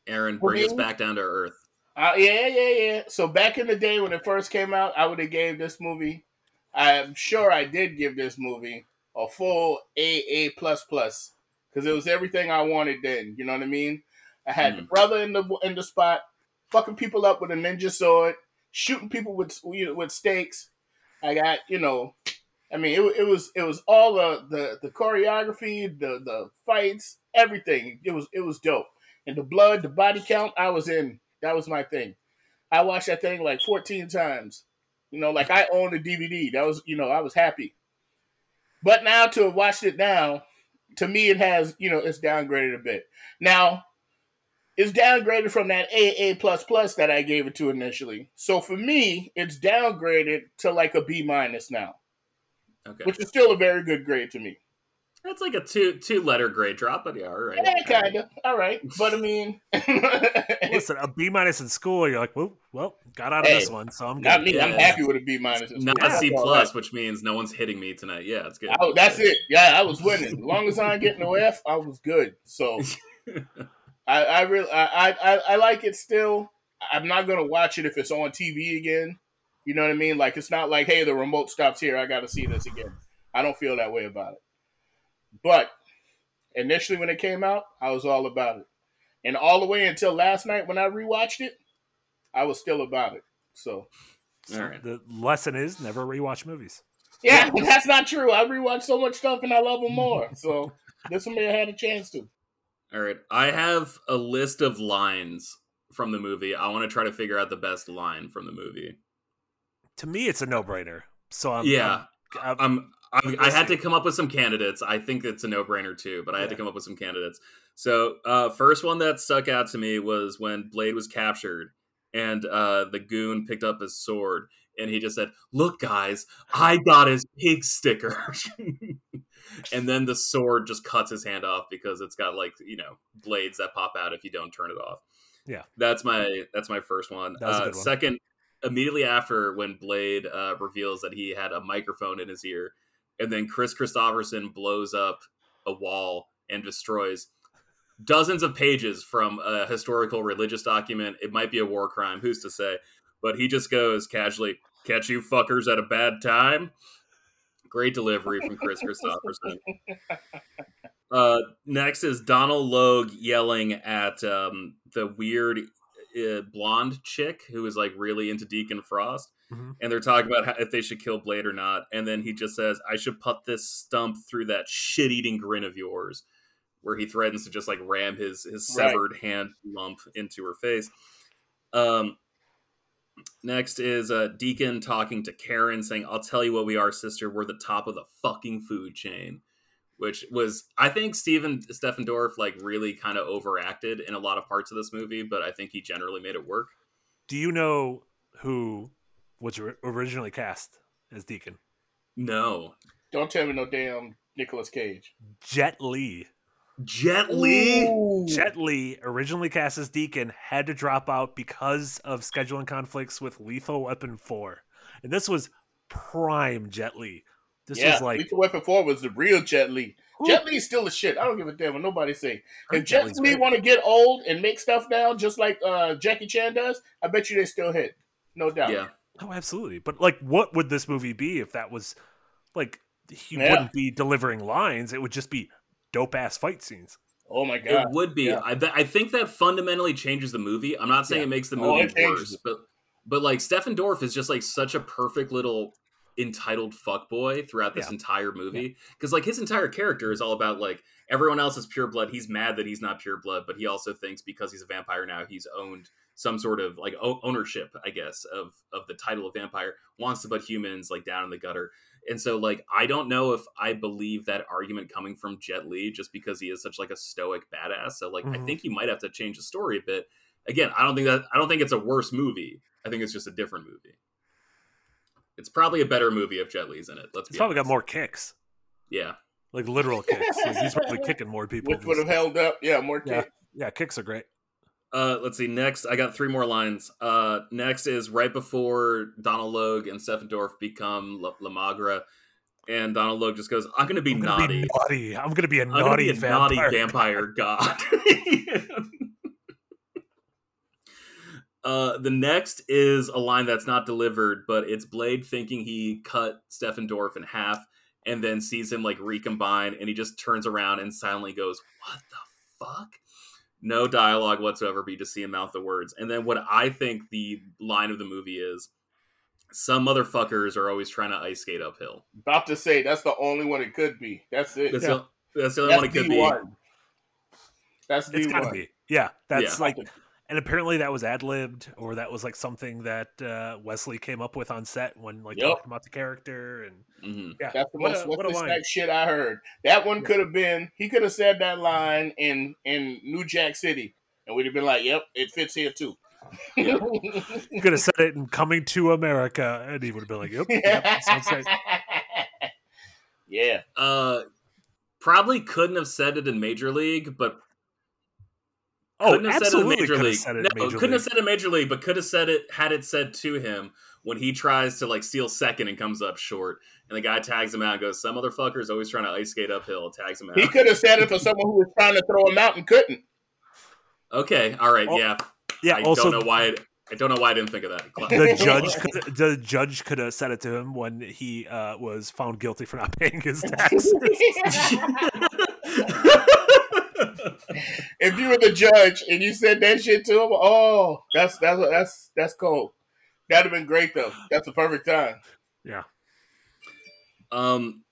Aaron, For bring us back down to earth. Uh, yeah, yeah, yeah. So back in the day when it first came out, I would have gave this movie. I'm sure I did give this movie a full A A plus plus because it was everything I wanted then. You know what I mean? I had the Hmm. brother in the in the spot, fucking people up with a ninja sword, shooting people with with stakes. I got you know, I mean it, it was it was all the, the the choreography, the the fights, everything. It was it was dope. And the blood, the body count, I was in. That was my thing. I watched that thing like 14 times. You know, like I owned a DVD. That was, you know, I was happy. But now to have watched it now, to me it has, you know, it's downgraded a bit. Now, it's downgraded from that AA plus plus that I gave it to initially. So for me, it's downgraded to like a B minus now, Okay, which is still a very good grade to me. That's like a two two letter grade drop, but yeah, all right. Yeah, kind of. All right. But I mean, Listen, a B minus in school, you're like, well, well, got out of Hey, this one, so I'm not good. me. I'm happy with a B minus. Not a C plus, right. which means no one's hitting me tonight. Yeah, it's good. Oh, that's it. Yeah, I was winning. As long as I ain't getting no F, I was good. So I, I really, I, I, I like it still. I'm not gonna watch it if it's on TV again. You know what I mean? Like it's not like, hey, the remote stops here. I got to see this again. I don't feel that way about it. But initially, when it came out, I was all about it, and all the way until last night when I rewatched it, I was still about it. So All right. The lesson is never rewatch movies. yeah, that's not true. I rewatched so much stuff and I love them more. So this one may have had a chance to. All right. I have a list of lines from the movie. I want to try to figure out the best line from the movie. To me, it's a no brainer. So I'm, yeah. I'm- I'm- I'm, I'm, I had to come up with some candidates. I think it's a no brainer too, but I had to come up with some candidates. So, uh, first one that stuck out to me was when Blade was captured and uh, the goon picked up his sword and he just said, Look, guys, I got his pig sticker. and then the sword just cuts his hand off because it's got like, you know, blades that pop out if you don't turn it off. Yeah. That's my that's my first one. That was a Uh, one. second, immediately after when Blade uh, reveals that he had a microphone in his ear, and then Kris Kristofferson blows up a wall and destroys dozens of pages from a historical religious document. It might be a war crime, who's to say? But he just goes casually, "Catch you fuckers at a bad time." Great delivery from Kris Kristofferson. Uh, next is Donald Logue yelling at um, the weird uh, blonde chick who is like really into Deacon Frost, Mhm. and they're talking about how, if they should kill Blade or not. And then he just says, "I should put this stump through that shit-eating grin of yours," where he threatens to just like ram his his Right. severed hand lump into her face. Um, next is uh, Deacon talking to Karen, saying, "I'll tell you what we are, sister. We're the top of the fucking food chain." Which was, I think, Steven Stephen Dorff like really kind of overacted in a lot of parts of this movie, but I think he generally made it work. do you know who was originally cast as Deacon? No, Don't tell me no damn Nicolas Cage. Jet Li. Jet Li. Ooh. Jet Li, originally cast as Deacon, had to drop out because of scheduling conflicts with Lethal Weapon 4. And this was prime Jet Li. This yeah, was like Lethal Weapon 4 was the real Jet Li. Ooh. Jet Li's still a shit. I don't give a damn what nobody say. I If think Jet Jet Li's Li want to get old and make stuff now, just like uh, Jackie Chan does, I bet you they still hit. No doubt. Yeah, Oh, absolutely. But like, what would this movie be if that was like he Yeah. wouldn't be delivering lines? It would just be dope ass fight scenes. Oh my god, it would be. yeah. I, th- I think that fundamentally changes the movie. I'm not saying Yeah. it makes the Oh, movie it changes worse, it. but but like Stephen Dorff is just like such a perfect little entitled fuckboy throughout this Yeah. entire movie because like his entire character is all about like everyone else is pure blood he's mad that he's not pure blood but he also thinks because he's a vampire now he's owned some sort of like o- ownership i guess of of the title of vampire wants to put humans like down in the gutter and so like i don't know if i believe that argument coming from jet Li just because he is such like a stoic badass so like i Mhm. think you might have to change the story a bit again i don't think that i don't think it's a worse movie i think it's just a different movie it's probably a better movie if jet Li's in it let's He's be probably got more kicks, yeah like literal kicks. He's- He's probably kicking more people. Which would have held up. Yeah, more Yeah. yeah, kicks are great. Uh, let's see. Next, I got three more lines. Uh, next is right before Donald Logue and Stephen Dorff become La, La Magra. and Donald Logue just goes, "I'm going to be naughty. Be naughty. I'm gonna be a I'm naughty be a vampire. naughty vampire god." Uh, the next is a line that's not delivered, but it's Blade thinking he cut Stephen Dorff in half, and then sees him like recombine, and he just turns around and silently goes, "What the fuck?" No dialogue whatsoever, but you just see him mouth the words. And then what I think the line of the movie is: "Some motherfuckers are always trying to ice skate uphill." About to say that's the only one it could be. That's it. That's, Yeah. the, that's the only one it could be. D1. That's It's D gotta one. be. Yeah, that's Yeah. like, and apparently that was ad libbed, or that was like something that uh, Wesley came up with on set when like Yep. talking about the character. And hmm yeah, That's the what most a, what a line. Snipes shit I heard. That one Yeah. could have been. He could have said that line in in New Jack City, and we'd have been like, "Yep, it fits here too." Yeah. You could have said it in "Coming to America," and he would have been like, "Yep, yep sounds great." yeah. Uh, probably couldn't have said it in Major League, but Oh, couldn't have said it in Major League. said it no, Major couldn't League. have said it in Major League, but could have said it had it said to him when he tries to like steal second and comes up short, and the guy tags him out and goes, "Some motherfucker's always trying to ice skate uphill." Tags him out. He could have said it for someone who was trying to throw him out and couldn't. okay, all right, Oh, yeah. yeah. I also, don't know why. It, I don't know why I didn't think of that. the judge, could, the judge could have said it to him when he uh, was found guilty for not paying his taxes. if you were the judge and you said that shit to him, oh, that's that's that's that's cold. That'd have been great though. That's the perfect time. Yeah. Um,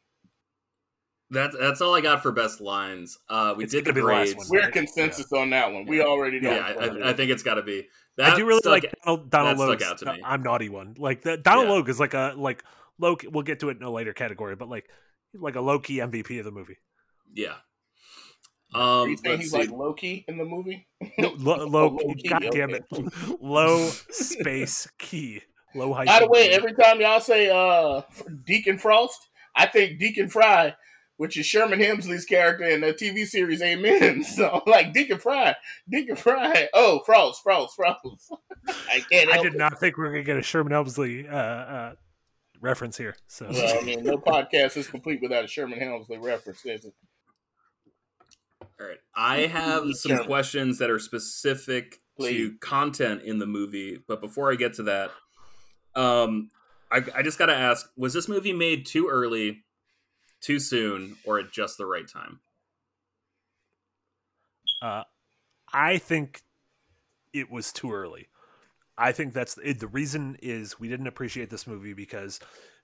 that's that's all I got for best lines. Uh, we It's did the gonna the grades. one. We're Right. consensus on that one. We already know. Yeah, it's gonna be. I, I, I think it's got to be. That I do really stuck- like Donald, Donald that stuck out to me. I'm naughty one. Like the, Donald Yeah. Logue is like a like Loki. We'll get to it in a later category, but like like a low key MVP of the movie. Yeah. Are Um, you saying he's see. like Loki in the movie? No, low, low, low-key, God damn okay. it, low space key, low height. By the way, every time y'all say uh Deacon Frost, I think Deacon Fry, which is Sherman Hemsley's character in the TV series Amen. So like Deacon Fry, Deacon Fry. Oh, Frost, Frost, Frost. I can't I did it. not think we were gonna get a Sherman Hemsley. uh, uh, reference here. So Well, I mean, no podcast is complete without a Sherman Hemsley reference, is it? All right. I have some Sure. questions that are specific Please. to content in the movie, but before I get to that, um, I, I just got to ask: Was this movie made too early, too soon, or at just the right time? uh, I think it was too early. I think that's it, the reason is we didn't appreciate this movie because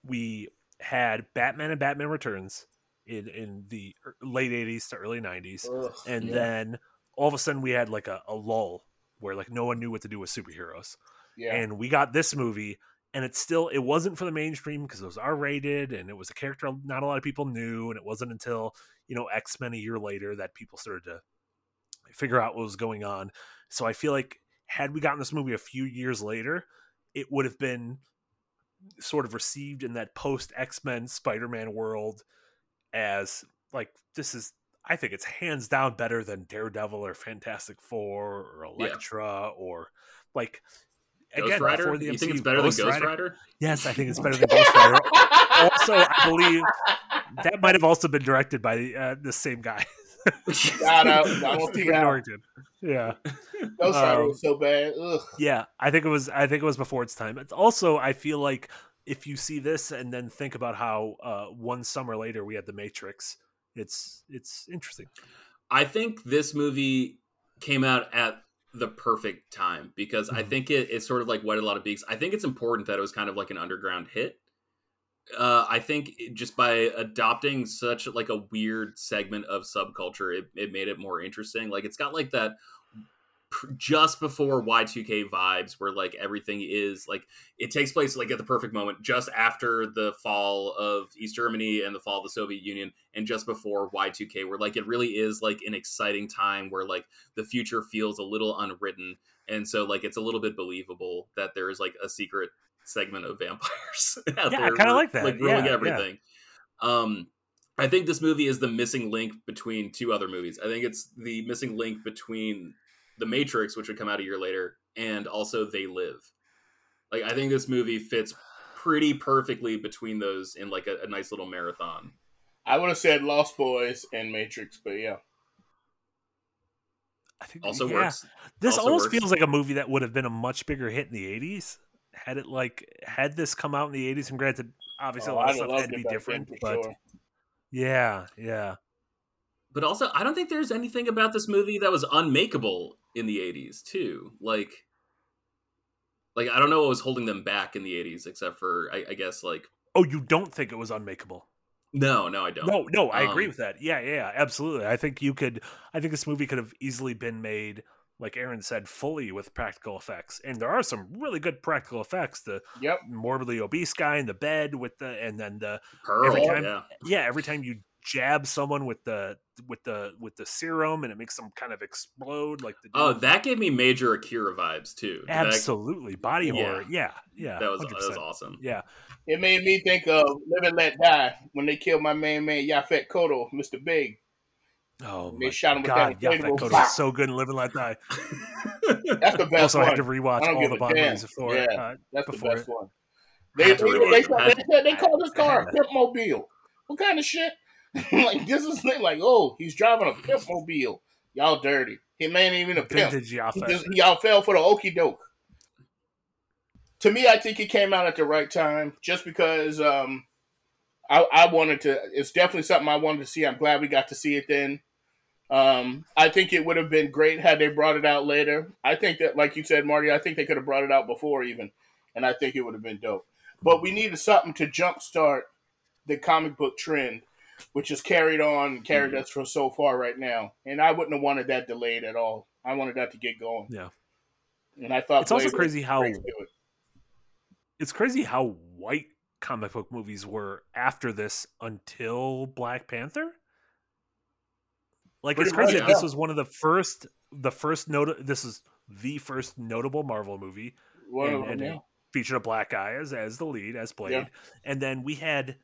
we had Batman and Batman Returns in in the er- late 80s to early 90s Ugh, and yeah, then all of a sudden we had like a, a lull where like no one knew what to do with superheroes. Yeah. and we got this movie and it still it wasn't for the mainstream because it was r-rated and it was a character not a lot of people knew and it wasn't until you know x-men a year later that people started to figure out what was going on. So i feel like had we gotten this movie a few years later it would have been sort of received in that post x-men spider-man world as like this is i think it's hands down better than daredevil or fantastic four or Yeah. elektra or like Ghost again Rider? before the You think it's better Ghost than Ghost Rider- Rider? Yes, I think it's better than Ghost Rider. also, I believe that might have also been directed by uh, the same guy, Shout out, Donald T. Stephen Howard. Norrington. Yeah, Ghost Rider Um, was so bad. Ugh. yeah. I think it was. I think it was before its time. It's also, I feel like if you see this and then think about how uh, one summer later we had The Matrix, it's it's interesting. I think this movie came out at the perfect time because I Mhm. think it, it's sort of like wet a lot of beaks. I think it's important that it was kind of like an underground hit. Uh, I think just by adopting such like a weird segment of subculture, it, it made it more interesting. Like it's got like that just before Y2K vibes where like everything is like it takes place like at the perfect moment just after the fall of East Germany and the fall of the Soviet Union and just before Y2K where like it really is like an exciting time where like the future feels a little unwritten and so like it's a little bit believable that there is like a secret segment of vampires out Yeah, I there kinda like that. like ruling Yeah, yeah. everything um I think this movie is the missing link between two other movies. I think it's the missing link between The Matrix, which would come out a year later, and also They Live. Like I think this movie fits pretty perfectly between those in like a, a nice little marathon. I would have said Lost Boys and Matrix, but yeah. I think Also yeah. works. This Also almost works. feels like a movie that would have been a much bigger hit in the '80s had it like had this come out in the '80s. And granted, obviously Oh, a lot of I'd stuff had to be different, but sure. yeah, yeah. But also, I don't think there's anything about this movie that was unmakeable in the '80s too. Like, like I don't know what was holding them back in the '80s, except for I, I guess like Oh, you don't think it was unmakeable? no, no, I don't. No, no, I agree Um, with that. Yeah, yeah, yeah, absolutely. I think you could. I think this movie could have easily been made, like Aaron said, fully with practical effects, and there are some really good practical effects. The Yep. morbidly obese guy in the bed with the, and then the Pearl, Every time- yeah. yeah, every time you jab someone with the with the with the serum and it makes them kind of explode like the Oh, that gave me major Akira vibes too. That- absolutely body Yeah. horror. Yeah, yeah, that was that 100%. was awesome. Yeah, It made me think of Live and Let Die when they killed my main man Yaphet Kotto, Mr. Big. Oh They my shot him with god, that yeah, inflatable Kotto is so good in Live and Let Die. That's the best Also, I had to rewatch I all the a Bond movies before. Yeah. Uh, That's the best it. one. I They, had they, they, them. they, they called this car a pimp mobile. What kind of shit? like this is thing like, oh, he's driving a pimp mobile. Y'all dirty. He ain't even a pimp. He just, y'all fell for the okey doke. To me, I think it came out at the right time, just because um, I, I wanted to. It's definitely something I wanted to see. I'm glad we got to see it then. Um, I think it would have been great had they brought it out later. I think that, like you said, Marty, I think they could have brought it out before even, and I think it would have been dope. But we needed something to jumpstart the comic book trend, which has carried on carried Mhm. us for so far right now. And I wouldn't have wanted that delayed at all. I wanted that to get going. Yeah. And I thought It's also crazy how great to do it. it's crazy how white comic book movies were after this until Black Panther. Like it's crazy much, that this was one of the first, the first note. This is the first notable Marvel movie and- and yeah. featured a black guy as as the lead as Blade, Yeah. and then we had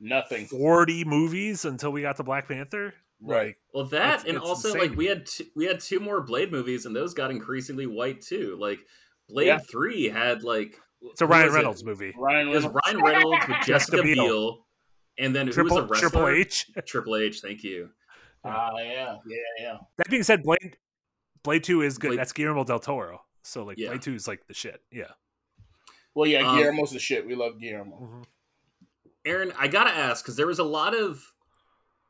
Nothing. forty movies until we got to Black Panther. Right. Well, that It's- and it's also insane. like we had two, we had two more Blade movies, and those got increasingly white too. Like Blade Yeah. Three had like It's a Ryan was it? Reynolds movie. Ryan It was Reynolds. Ryan Reynolds with Jessica Biel. Biel, and then who was a wrestler? Triple H. Triple H. Thank you. Ah, yeah, yeah, yeah. That being said, Blade Blade Two is good. Blade- That's Guillermo del Toro. So like Yeah. Blade Two is like the shit. Yeah. Well, yeah, Um, Guillermo's the shit. We love Guillermo. Mhm. Aaron, I gotta ask because there was a lot of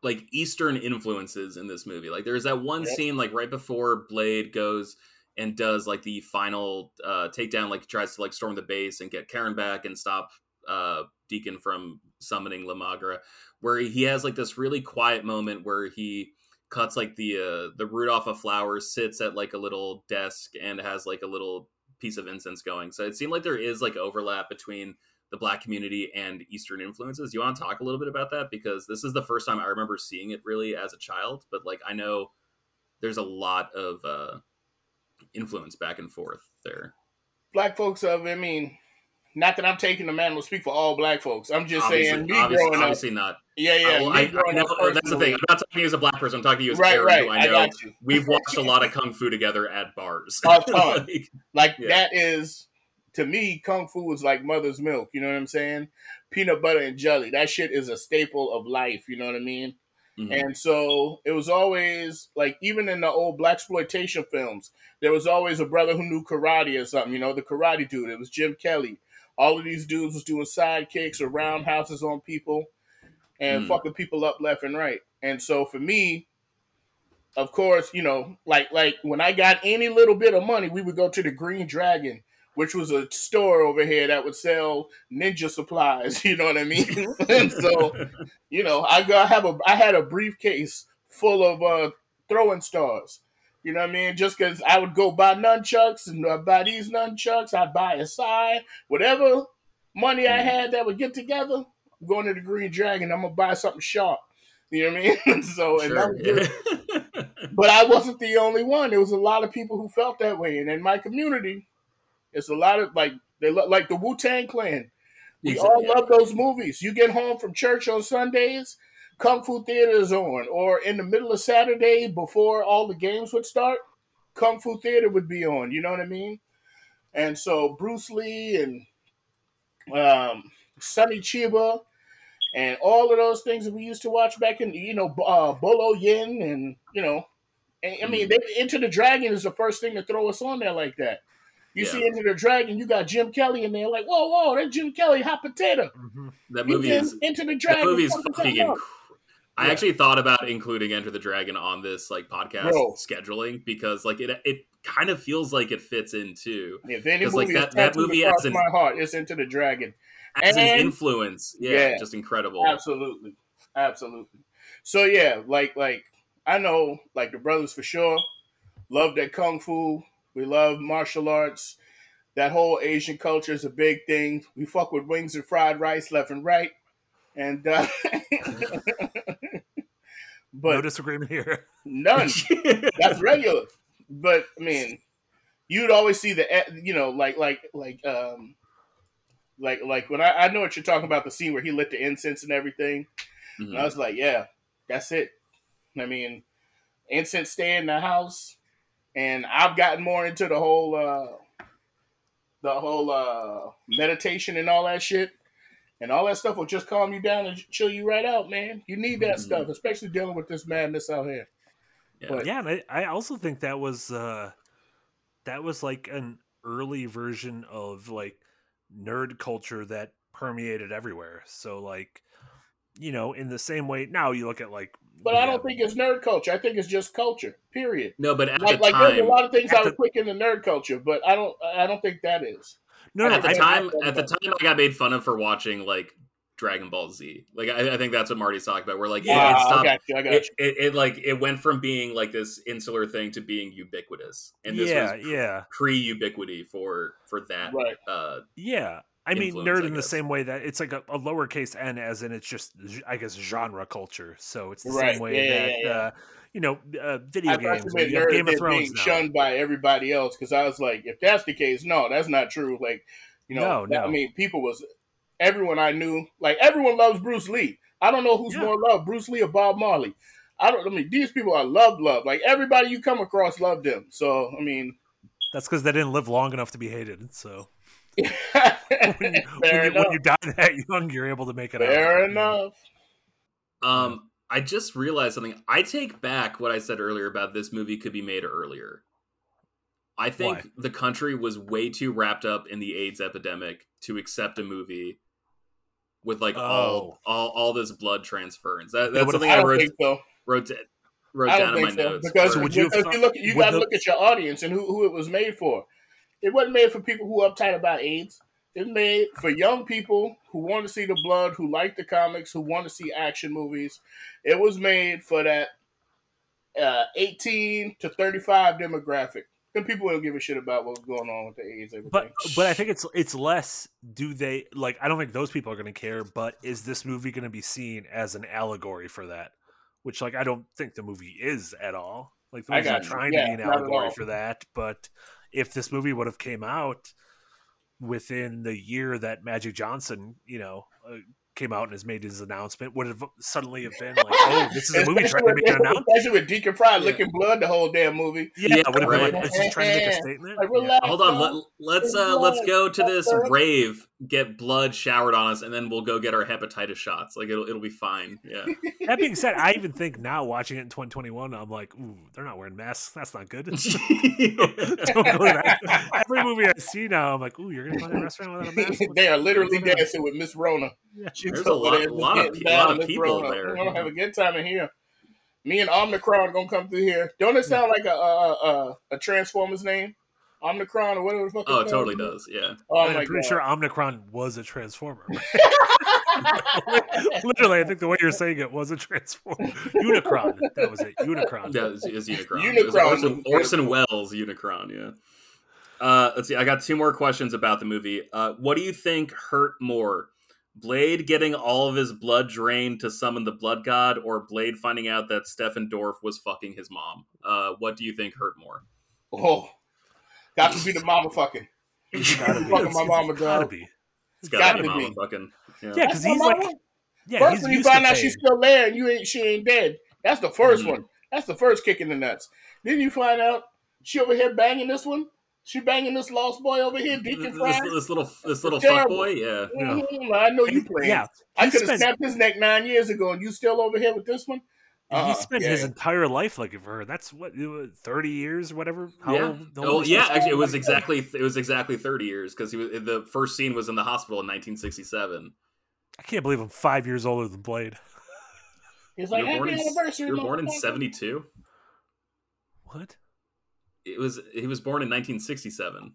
like Eastern influences in this movie. Like there's that one Yep. scene like right before Blade goes and does like the final uh takedown, like tries to like storm the base and get Karen back and stop uh Deacon from summoning La Magra, where he has like this really quiet moment where he cuts like the uh the root off a flower, sits at like a little desk and has like a little piece of incense going. So it seemed like there is like overlap between the black community and Eastern influences. You want to talk a little bit about that because this is the first time I remember seeing it really as a child, but like I know there's a lot of uh influence back and forth there. Black folks, of I mean, not that I'm taking the man will speak for all black folks. I'm just obviously, saying, me obviously, growing up, obviously not. yeah, yeah, Uh, well, me I, I know, up that's the thing. I'm not talking to you as a black person. I'm talking to you as Right, Aaron, right. who I, I know. you. We've watched a lot of kung fu together at bars. Like, Like Yeah. that is to me, kung fu is like mother's milk. You know what I'm saying? Peanut butter and jelly. That shit is a staple of life. You know what I mean? mhm. And so it was always like even in the old black exploitation films, there was always a brother who knew karate or something. You know, the karate dude. It was Jim Kelly. All of these dudes was doing sidekicks or roundhouses on people and Mm. fucking people up left and right. And so for me, of course, you know, like like when I got any little bit of money, we would go to the Green Dragon, which was a store over here that would sell ninja supplies. You know what I mean? and so you know, I got have a I had a briefcase full of uh throwing stars. You know what I mean? Just because I would go buy nunchucks and uh, buy these nunchucks, I'd buy a side, whatever money I Mhm. had that would get together. I'm going to the Green Dragon, I'm gonna buy something sharp. You know what I mean? so, and that sure. was it. But I wasn't the only one. There was a lot of people who felt that way, and in my community, it's a lot of like they look like the Wu Tang Clan. We Exa- all love those movies. You get home from church on Sundays, Kung Fu Theater is on, or in the middle of Saturday before all the games would start, Kung Fu Theater would be on. You know what I mean? And so Bruce Lee and um, Sonny Chiba, and all of those things that we used to watch back in, you know, uh, Bolo Yeung, and you know, and, I mean, they, Enter the Dragon is the first thing to throw us on there like that. You Yeah. see Enter the Dragon, you got Jim Kelly in there, like, whoa, whoa, that's Jim Kelly, hot potato. Mhm. That movie is Into the that Dragon. movie is fucking. Inc- I Yeah. actually thought about including Enter the Dragon on this like podcast Bro. scheduling because like it it kind of feels like it fits in too If any 'Cause, movie like, that- that movie as an- my heart, it's Enter the Dragon. as an influence. Yeah, Yeah. just incredible. Absolutely, absolutely. So yeah, like like I know like the brothers for sure love that kung fu. We love martial arts. That whole Asian culture is a big thing. We fuck with wings and fried rice left and right, and uh, but no disagreement here. none. That's regular. But I mean, you'd always see the you know like like like um like like when I, I know what you're talking about the scene where he lit the incense and everything. Mhm. And I was like, yeah, that's it. I mean, incense stay in the house, and I've gotten more into the whole uh the whole uh meditation and all that shit. And all that stuff will just calm you down and chill you right out, man. You need that Mhm. stuff, especially dealing with this madness out here. Yeah. But- Yeah, and I, I also think that was uh that was like an early version of like nerd culture that permeated everywhere. So like you know, in the same way now you look at like But we I don't think it's nerd culture. I think it's just culture. Period. No, but at Like, the like there's a lot of things at I the- would click into nerd culture, but I don't. I don't think that is. no, no, at the time, at the time, I got made fun of for watching like Dragon Ball Z. Like I, I think that's what Marty's talking about. Where like it, Ah, it I stopped. got you. I got It, it, it like it went from being like this insular thing to being ubiquitous, and this yeah, was yeah. pre-ubiquity for for that. Right. Uh, Yeah. I mean, nerd I in the same way that it's like a, a lowercase n, as in it's just, I guess, genre culture. So it's the Right. same way Yeah, that, yeah, yeah. Uh, you know, uh, video I games. you where meant you have nerd Game of Thrones being now. shunned by everybody else because I was like, if that's the case, no, that's not true. Like, you know, No, that- I mean, people was everyone I knew, like everyone loves Bruce Lee. I don't know who's Yeah. more loved, Bruce Lee or Bob Marley. I don't. I mean, these people are loved, loved. Like everybody you come across loved them. So I mean, That's because they didn't live long enough to be hated. So when you, when, you, when you die that young, you're able to make it out. Fair Yeah. enough. um, I just realized something. I take back what I said earlier about this movie could be made earlier. I think Why? the country was way too wrapped up in the AIDS epidemic to accept a movie with like all Oh. all all this blood transference. That, that's something I I, wrote so. wrote, da- wrote down in my so notes. because where- would you because you look, you would got to the- look at your audience and who, who it was made for. It wasn't made for people who are uptight about AIDS. It's made for young people who want to see the blood, who like the comics, who want to see action movies. It was made for that uh, 18 to 35 demographic. Then people don't give a shit about what's going on with the AIDS. Everything. But but I think it's it's less. Do they like? I don't think those people are going to care. But is this movie going to be seen as an allegory for that? Which like I don't think the movie is at all. Like the movie's not trying Yeah, to be an allegory for that. But if this movie would have came out within the year that Magic Johnson, you know, uh, came out and has made his announcement, would have suddenly have been like, oh, this is a movie trying to make an announcement. Especially with Deacon Fry Yeah. licking blood the whole damn movie. Yeah, Yeah, would have been right. like, is trying to make a statement? Like, Yeah. Hold on, let, let's uh let's go to this That's rave, get blood showered on us, and then we'll go get our hepatitis shots. Like it'll it'll be fine. Yeah. That being said, I even think now watching it in 2021, I'm like, ooh, they're not wearing masks. That's not good. Don't go that. Every movie I see now, I'm like, ooh, you're gonna go to a restaurant without a mask. they are literally dancing with Miss Rona. Yeah. She's There's a lot- there lot of getting pe- lot of people Rona. there. We're gonna have a good time in here. Me and Omnicron gonna come through here. Don't it sound like a a, a, a Transformers name? Omnicron or whatever the fuck. Oh, it totally called? does. Yeah. Oh I'm pretty god! sure Omnicron was a transformer. Literally, I think the way you're saying it was a transformer. Unicron. That was it. Unicron. Yeah, it's, it's Unicron. It was Unicron Orson, was Orson Welles Unicron. Yeah. Uh, let's see. I got two more questions about the movie. Uh, what do you think hurt more? Blade getting all of his blood drained to summon the blood god, or Blade finding out that Stephen Dorff was fucking his mom? Uh, what do you think hurt more? oh, got to be the mama fucking. It's gotta be. Fucking my mama, gotta be. It's Gotta gotta be be. fucking. Yeah. Yeah, because That's my he's like, yeah, first he's when you find out pain. she's still there and you ain't she ain't dead. That's the 1st Mhm. one. That's the first kick in the nuts. Then you find out she over here banging this one. She banging this lost boy over here, Deacon this, Fry. this little this little fuck boy, yeah. Mhm, I know you playing. Yeah, I could have spent- snapped his neck nine years ago, and you still over here with this one. And he spent yeah. his entire life looking for her. That's what uh, thirty years, or whatever. How yeah. old? Oh, yeah. Actually, it was exactly it was exactly thirty years because he was the first scene was in the hospital in 1967. I can't believe I'm five years older than Blade. He's You like, were born in anniversary. you were born in 72. What? It was he was born in 1967.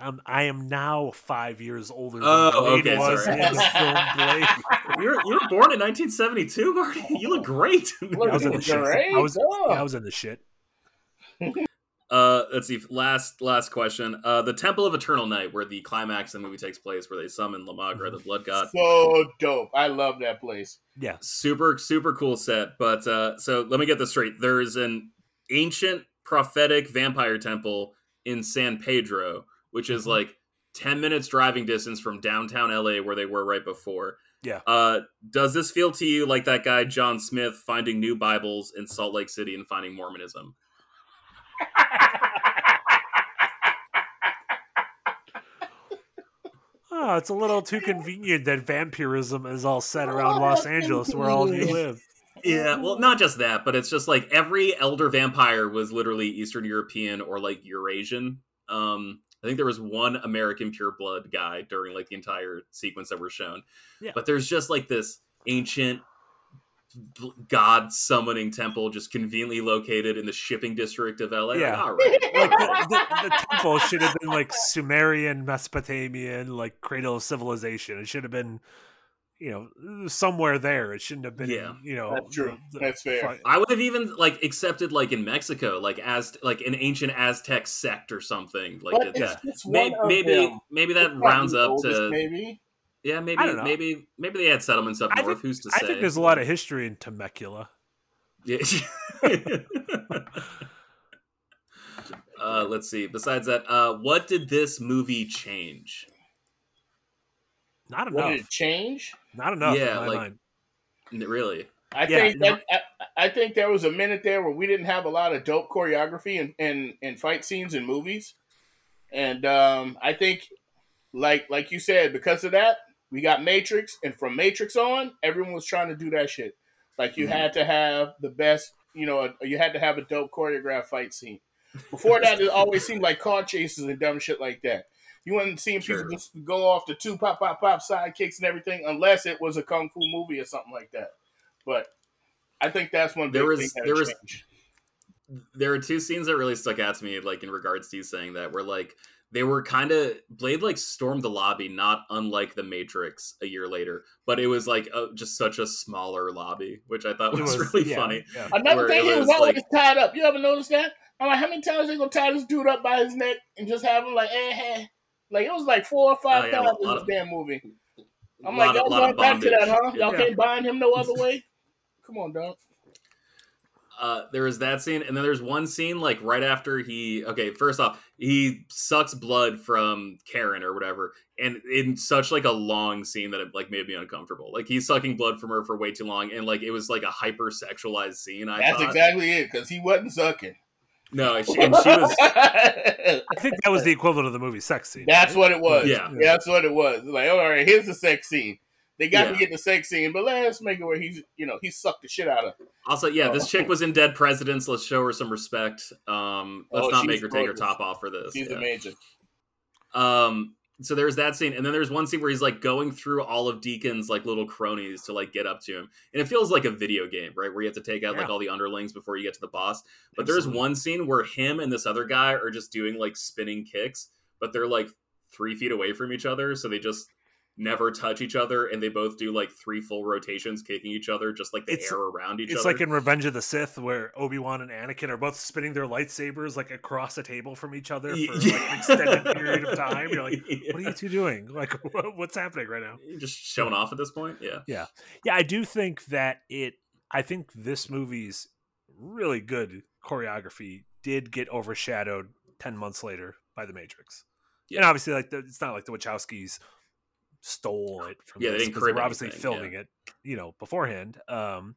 I'm, I am now five years older than Oh, Blade okay, was sorry. in the film Blade. you were you were born in 1972, Marty. You look great. I was in the shit. I was, dog. I was in the shit. Uh, let's see. Last last question. Uh, the Temple of Eternal Night, where the climax of the movie takes place, where they summon La Magra, the Blood God. so dope. I love that place. Yeah. Super super cool set. But uh, so let me get this straight. There's an ancient prophetic vampire temple in San Pedro, which is Mhm. like 10 minutes driving distance from downtown LA, where they were right before. Yeah. Uh, does this feel to you like that guy John Smith finding new Bibles in Salt Lake City and finding Mormonism? Oh, it's a little too convenient that vampirism is all set around Los Angeles, where all of you live. Yeah, well, not just that, but it's just like every elder vampire was literally Eastern European or like Eurasian. Um, I think there was one American pureblood guy during like the entire sequence that were shown. Yeah. But there's just like this ancient god summoning temple just conveniently located in the shipping district of LA. Yeah. Right. Like the, the, the temple should have been like Sumerian, Mesopotamian, like cradle of civilization. It should have been, you know, somewhere there. It shouldn't have been. Yeah. you know, That's true. the- That's fair. fu- I would have even like accepted like in Mexico, like as like an ancient Aztec sect or something. Like But it- it's, yeah. it's May- one of maybe maybe that It's rounds up to maybe. Yeah, maybe I don't know. maybe maybe they had settlements up I north. think- Who's to say? I think there's a lot of history in Temecula. Yeah. uh, let's see. Besides that, uh, what did this movie change? Not What enough. did it change? Not enough. Yeah, in my like- mind. Really? I Yeah, think no, that I, I think there was a minute there where we didn't have a lot of dope choreography and and, and fight scenes in movies, and um, I think like like you said because of that we got Matrix, and from Matrix on, everyone was trying to do that shit. Like you Mhm. had to have the best, you know, you had to have a dope choreographed fight scene. Before that, it always seemed like car chases and dumb shit like that. You weren't seeing Sure. people just go off the two pop pop pop side kicks and everything unless it was a kung fu movie or something like that. But I think that's one big There was- there was- There are two scenes that really stuck out to me, like in regards to you saying that, where like they were kind of Blade like stormed the lobby, not unlike the Matrix a year later, but it was like a, just such a smaller lobby, which I thought was, was- really yeah, funny. yeah. Another where thing, it he was was, always like- tied up. You ever notice that? I'm like, how many times they gonna tie this dude up by his neck and just have him like, eh, eh. Like it was like four or five Oh, yeah, times in this of- damn movie. I'm like, y'all going back to that, huh? Y'all Yeah. can't bind him no other way. Come on, dog. uh, there was that scene, and then there's one scene like right after he. Okay, first off, he sucks blood from Karen or whatever, and in such like a long scene that it like made me uncomfortable. Like he's sucking blood from her for way too long, and like it was like a hyper sexualized scene. I That's thought. exactly it, because he wasn't sucking. No, and she, and she was. I think that was the equivalent of the movie sex scene. That's what it was. Yeah. Yeah, that's what it was. Like, all right, here's the sex scene. They got Yeah. to get the sex scene, but let's make it where he's, you know, he sucked the shit out of. her. Also, yeah, this Oh. chick was in Dead Presidents. Let's show her some respect. Um, let's Oh, not make her take her top off for this. He's Yeah. amazing. Um, so there's that scene, and then there's one scene where he's like going through all of Deacon's like little cronies to like get up to him, and it feels like a video game, right? Where you have to take out like all the underlings before you get to the boss. But there's one scene where him and this other guy are just doing like spinning kicks, but they're like three feet away from each other, so they just never touch each other, and they both do like three full rotations, kicking each other, just like the It's- air around each It's other. It's like in Revenge of the Sith, where Obi Wan and Anakin are both spinning their lightsabers like across a table from each other for like an extended period of time. You're like, what are you two doing? Like, what's happening right now? You're just showing off at this point? Yeah. Yeah. Yeah, I do think that it. I think this movie's really good choreography did get overshadowed ten months later by The Matrix. Yeah. And obviously, like the, it's not like the Wachowskis stole it from Yeah, they this didn't 'cause crib were obviously anything, filming it, you know, beforehand. Um,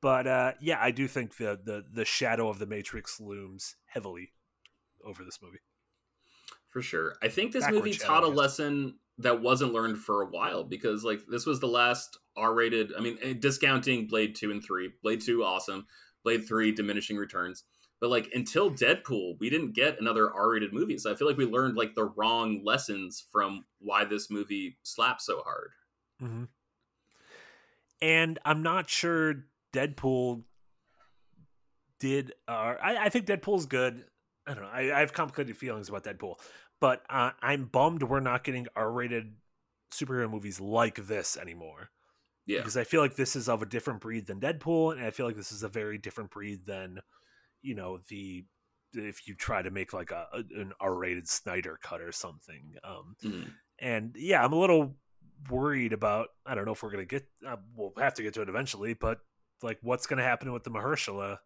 but uh, yeah, I do think the, the the shadow of The Matrix looms heavily over this movie. For sure. I think this Backward movie taught a lesson that wasn't learned for a while because like this was the last R-rated, I mean, eh, discounting Blade 2 and 3. Blade 2 awesome. Blade 3 diminishing returns. But like until Deadpool, we didn't get another R-rated movie. So I feel like we learned like the wrong lessons from why this movie slapped so hard. hmm And I'm not sure Deadpool did. Uh, I, I think Deadpool's good. I don't know. I, I have complicated feelings about Deadpool, but uh, I'm bummed we're not getting R-rated superhero movies like this anymore. Yeah. because I feel like this is of a different breed than Deadpool, and I feel like this is a very different breed than, you know, the if you try to make like a, an R-rated Snyder cut or something. Um, Mhm. and yeah, I'm a little worried about. I don't know if we're gonna get. Uh, we'll have to get to it eventually, but like, what's gonna happen with the Mahershala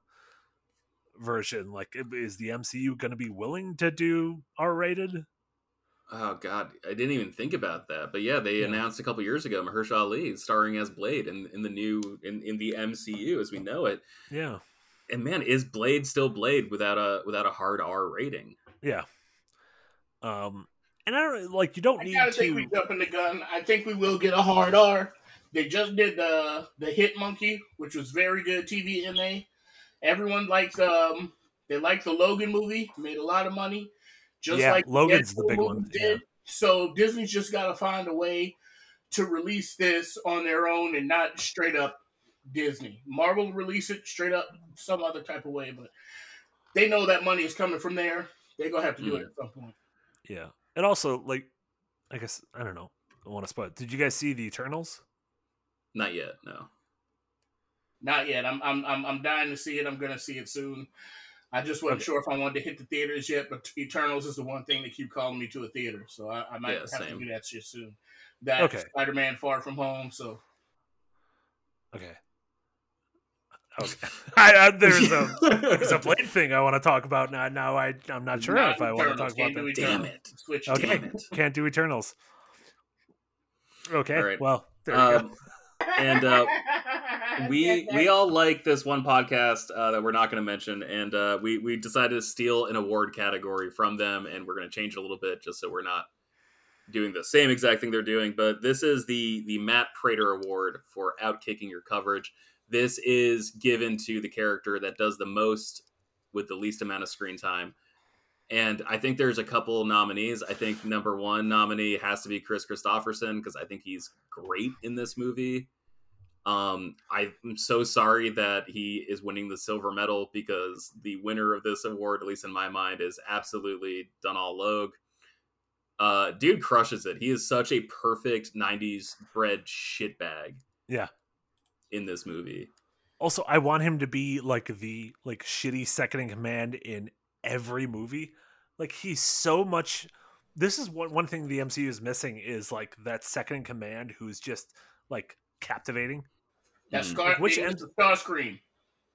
version? Like, is the MCU gonna be willing to do R-rated? Oh god, I didn't even think about that. But yeah, they Yeah. announced a couple years ago Mahershala Ali starring as Blade in, in the new in, in the MCU as we know it. Yeah, And man, is Blade still Blade without a without a hard R rating? yeah. Um, and I don't like you don't I need gotta to. think we jumping the gun. I think we will get a hard R. They just did the the Hit Monkey, which was very good TVMA. Everyone likes um they like the Logan movie, made a lot of money. Just Yeah, like Logan's the Deadpool big one, movies yeah. So Disney's just gotta find a way to release this on their own and not straight up Disney. Marvel release it straight up some other type of way, but they know that money is coming from there. They're gonna have to do it hmm. at some point. Yeah, and also like, I guess I don't know. I want to spot. Did you guys see the Eternals? Not yet, no. Not yet. I'm I'm I'm I'm dying to see it. I'm gonna see it soon. I just wasn't Okay. sure if I wanted to hit the theaters yet, but Eternals is the one thing that keep calling me to a theater, so I, I might Yeah, have same. to do that shit soon. That Okay. Spider-Man Far From Home. So Okay. Okay. I, I, there's a there's a blade thing I want to talk about now. Now I I'm not sure Not if I want to talk about that. Damn it. Switch. Okay. Damn it. Can't do Eternals. Okay. All right. Well, there you Um, go. and, uh, we we all like this one podcast uh, that we're not going to mention, and uh, we we decided to steal an award category from them, and we're going to change it a little bit just so we're not doing the same exact thing they're doing. But this is the the Matt Prater Award for outkicking your coverage. This is given to the character that does the most with the least amount of screen time. And I think there's a couple nominees. I think number one nominee has to be Kris Kristofferson because I think he's great in this movie. Um, I'm so sorry that he is winning the silver medal because the winner of this award, at least in my mind, is absolutely Donald Logue. Uh, dude crushes it. He is such a perfect '90s bred shitbag Yeah. In this movie. Also, I want him to be like the like shitty second in command in every movie. Like he's so much. This is one one thing the MCU is missing is like that second in command who's just like captivating. That Mm. scar. Which Which end- the Starscream.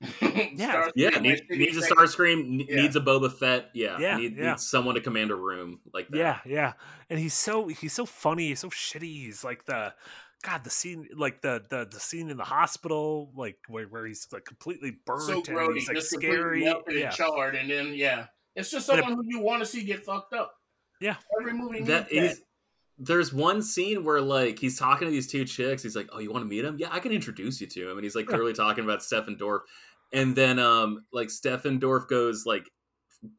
Yeah. Yeah, needs, like, needs a like- Starscream, Yeah. needs a Boba Fett. Yeah, Yeah, need, yeah. needs someone to command a room like that. Yeah, yeah. And he's so he's so funny, he's so shitty. He's like the God, the scene like the the, the scene in the hospital, like where, where he's like completely burnt so and grody, he's like just scary. melted Yeah. and charred, and then yeah, it's just And it- someone who you want to see get fucked up. Yeah. every movie needs that that. is there's one scene where like he's talking to these two chicks he's like oh you want to meet him yeah i can introduce you to him and he's like Yeah. clearly talking about Stephen Dorff and then um like Stephen Dorff goes like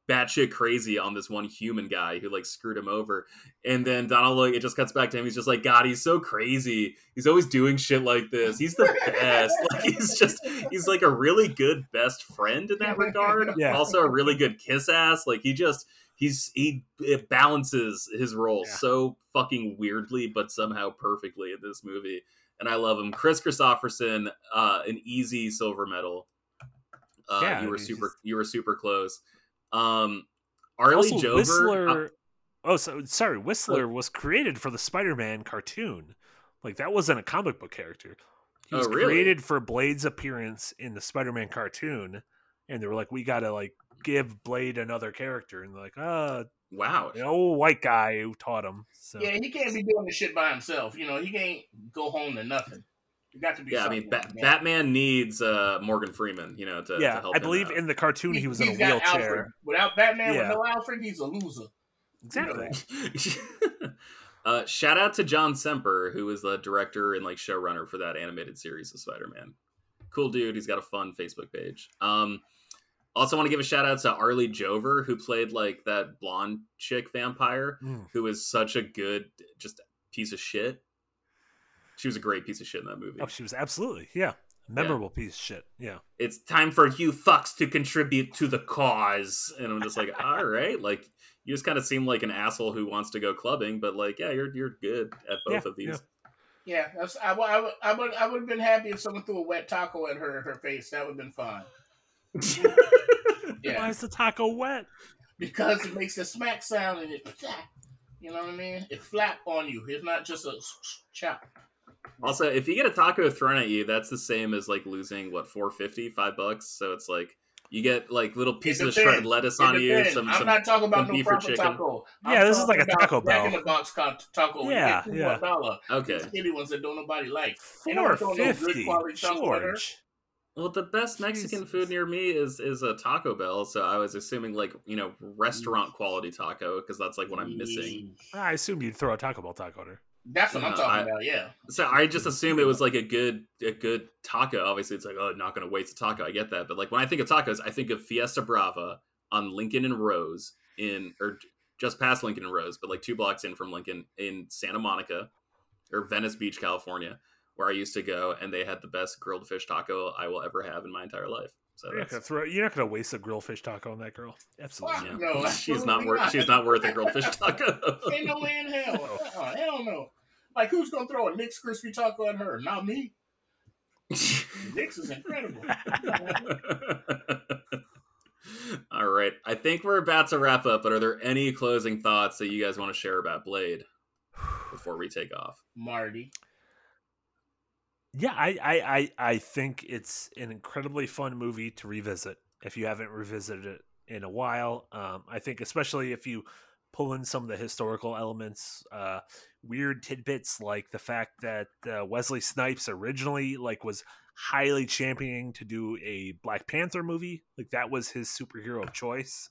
batshit crazy on this one human guy who like screwed him over. And then donald like it just cuts back to him. He's just like god he's so crazy. He's always doing shit like this. He's the best. Like he's just he's like a really good best friend in that regard. Yeah. also a really good kiss ass. Like he just he's he it balances his role Yeah. so fucking weirdly but somehow perfectly in this movie. And i love him. Kris Kristofferson uh an easy silver medal. Uh Yeah, you were he's super just- you were super close um arlie also, jover uh, Whistler. oh, so sorry. Whistler was created for the Spider-Man cartoon. Like that wasn't a comic book character. He Oh, was really? created for Blade's appearance in the Spider-Man cartoon, and they were like, "We got to like give Blade another character," and they're like, "Uh, wow the old white guy who taught him." So Yeah, he can't be doing this shit by himself. You know, he can't go home to nothing. You got to be. yeah i mean ba- batman needs uh morgan freeman you know to, to yeah, help I him believe out. in the cartoon he, He- was in a he's wheelchair. Alfred. Without Batman, Yeah. with no Alfred, he's a loser. Exactly. uh, shout out to John Semper, who is the director and like showrunner for that animated series of Spider-Man. Cool dude. He's got a fun Facebook page. Um, also want to give a shout out to Arly Jover, who played like that blonde chick vampire, Mm. who is such a good, just piece of shit. She was a great piece of shit in that movie. Oh, she was absolutely yeah, memorable piece of shit. Yeah. It's time for you fucks to contribute to the cause, and I'm just like, all right, like you just kind of seem like an asshole who wants to go clubbing, but like, yeah, you're you're good at both Yeah, of these. Yeah, that's, I, would- I, would- I would I would have been happy if someone threw a wet taco at her her face. That would have been fine. Why Yeah, is the taco wet? because it makes a smack sound and it, you know what I mean? It flap on you. It's not just a chop. Also, if you get a taco thrown at you, that's the same as like losing what 450, five bucks. So it's like you get like little pieces of shredded lettuce on you. Some, I'm some not talking about no beef or proper chicken. taco. I'm Yeah, this is like a about Taco Back Bell. in the box co- taco. You Yeah, yeah. dollar. okay. The skinny ones that don't nobody like. Ain't Four no good fifty. quality taco at her. George. Well, the best Mexican Jesus. food near me is is a Taco Bell. So I was assuming like you know restaurant quality taco because that's like what I'm missing. I assumed you'd throw a Taco Bell taco at her. That's what I'm talking I- about. Yeah. So I just assume it was like a good a good taco. Obviously, it's like oh, not going to waste a taco. I get that, but like when I think of tacos, I think of Fiesta Brava on Lincoln and Rose in or just past Lincoln and Rose, but like two blocks in from Lincoln in Santa Monica or Venice Beach, California, where I used to go, and they had the best grilled fish taco I will ever have in my entire life. So You're not gonna that's, throw. You're not gonna waste a grilled fish taco on that girl. Absolutely. Fuck not. no. she's not absolutely worth she's not worth a grilled fish taco. Ain't no way in hell. Uh-uh, hell no. Like who's gonna throw a Nick's crispy taco at her? Not me. Nick's is incredible. All right. I think we're about to wrap up, but are there any closing thoughts that you guys want to share about Blade before we take off? Marty. Yeah, I, I, I, I think it's an incredibly fun movie to revisit if you haven't revisited it in a while. Um, I think especially if you pull in some of the historical elements, uh, weird tidbits like the fact that uh, Wesley Snipes originally like was highly championing to do a Black Panther movie, like that was his superhero of choice,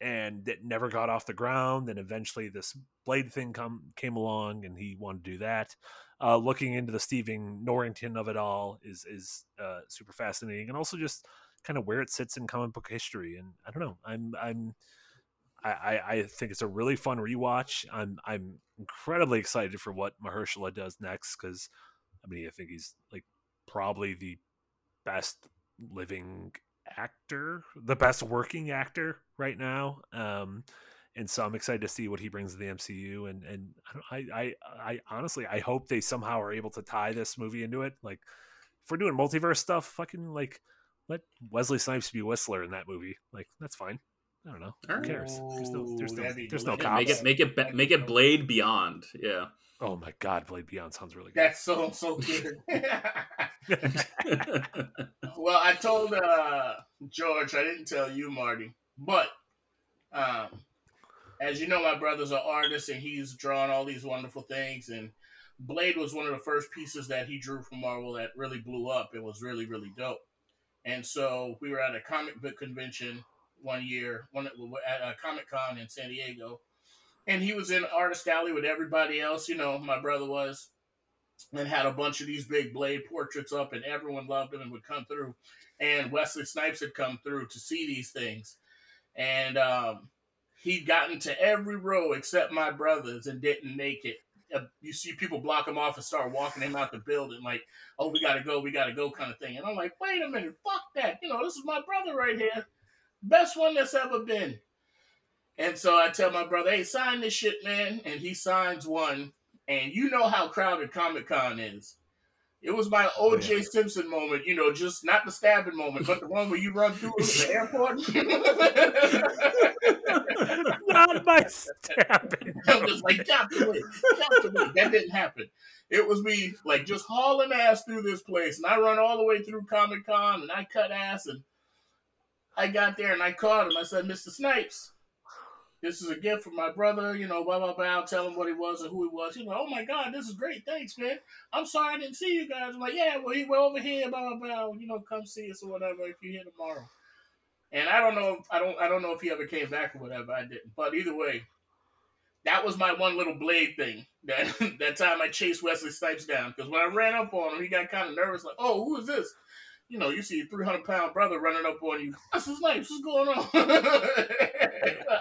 and it never got off the ground. And eventually, this Blade thing come came along, and he wanted to do that uh, looking into the Stephen Norrington of it all is is uh, super fascinating, and also just kind of where it sits in comic book history. And I don't know, I'm I'm I, I, think it's a really fun rewatch. I'm I'm incredibly excited for what Mahershala does next because I mean I think he's like probably the best living actor, the best working actor right now. Um, and so I'm excited to see what he brings to the MCU. And and I I I, I honestly I hope they somehow are able to tie this movie into it. Like if we're doing multiverse stuff, fucking like let Wesley Snipes be Whistler in that movie. Like that's fine. I don't know. Who Alright. cares? There's no there's no that'd there's no delicious. Yeah, make it make it be- make it Blade Beyond. Yeah. Oh my god, Blade Beyond sounds really good. That's so so good. well, I told uh, George, I didn't tell you, Marty, but um, as you know, my brother's an artist and he's drawn all these wonderful things. And Blade was one of the first pieces that he drew from Marvel that really blew up. It was really, really dope. And so we were at a comic book convention one year, one at a Comic Con in San Diego, and he was in Artist Alley with everybody else. You know, my brother was, and had a bunch of these big Blade portraits up, and everyone loved him and would come through. And Wesley Snipes had come through to see these things, and um, he'd gotten to every row except my brother's and didn't make it. Uh, you see people block him off and start walking him out the building, like, "Oh, we gotta go, we gotta go," kind of thing. And I'm like, "Wait a minute, fuck that! You know, this is my brother right here, best one that's ever been." And so I tell my brother, "Hey, sign this shit, man," and he signs one. And you know how crowded Comic Con is. It was my OJ Simpson moment, you know, just not the stabbing moment, but the one where you run through the airport. Not my stabbing. I'm just like, got to wait, got to wait. That didn't happen. It was me like just hauling ass through this place, and I run all the way through Comic Con, and I cut ass, and I got there and I called him. I said, Mr. Snipes, this is a gift from my brother. You know, blah blah blah. I'll tell him what he was and who he was. He's like, oh my god, this is great. Thanks, man. I'm sorry I didn't see you guys. I'm like, yeah, well, he went over here, blah blah blah. You know, come see us or whatever if you're here tomorrow. And I don't know, I don't, I don't know if he ever came back or whatever. I didn't, but either way, that was my one little blade thing. That that time I chased Wesley Snipes down because when I ran up on him, he got kind of nervous, like, "Oh, who is this?" You know, you see a three hundred pound brother running up on you. Wesley Snipes, what's going on?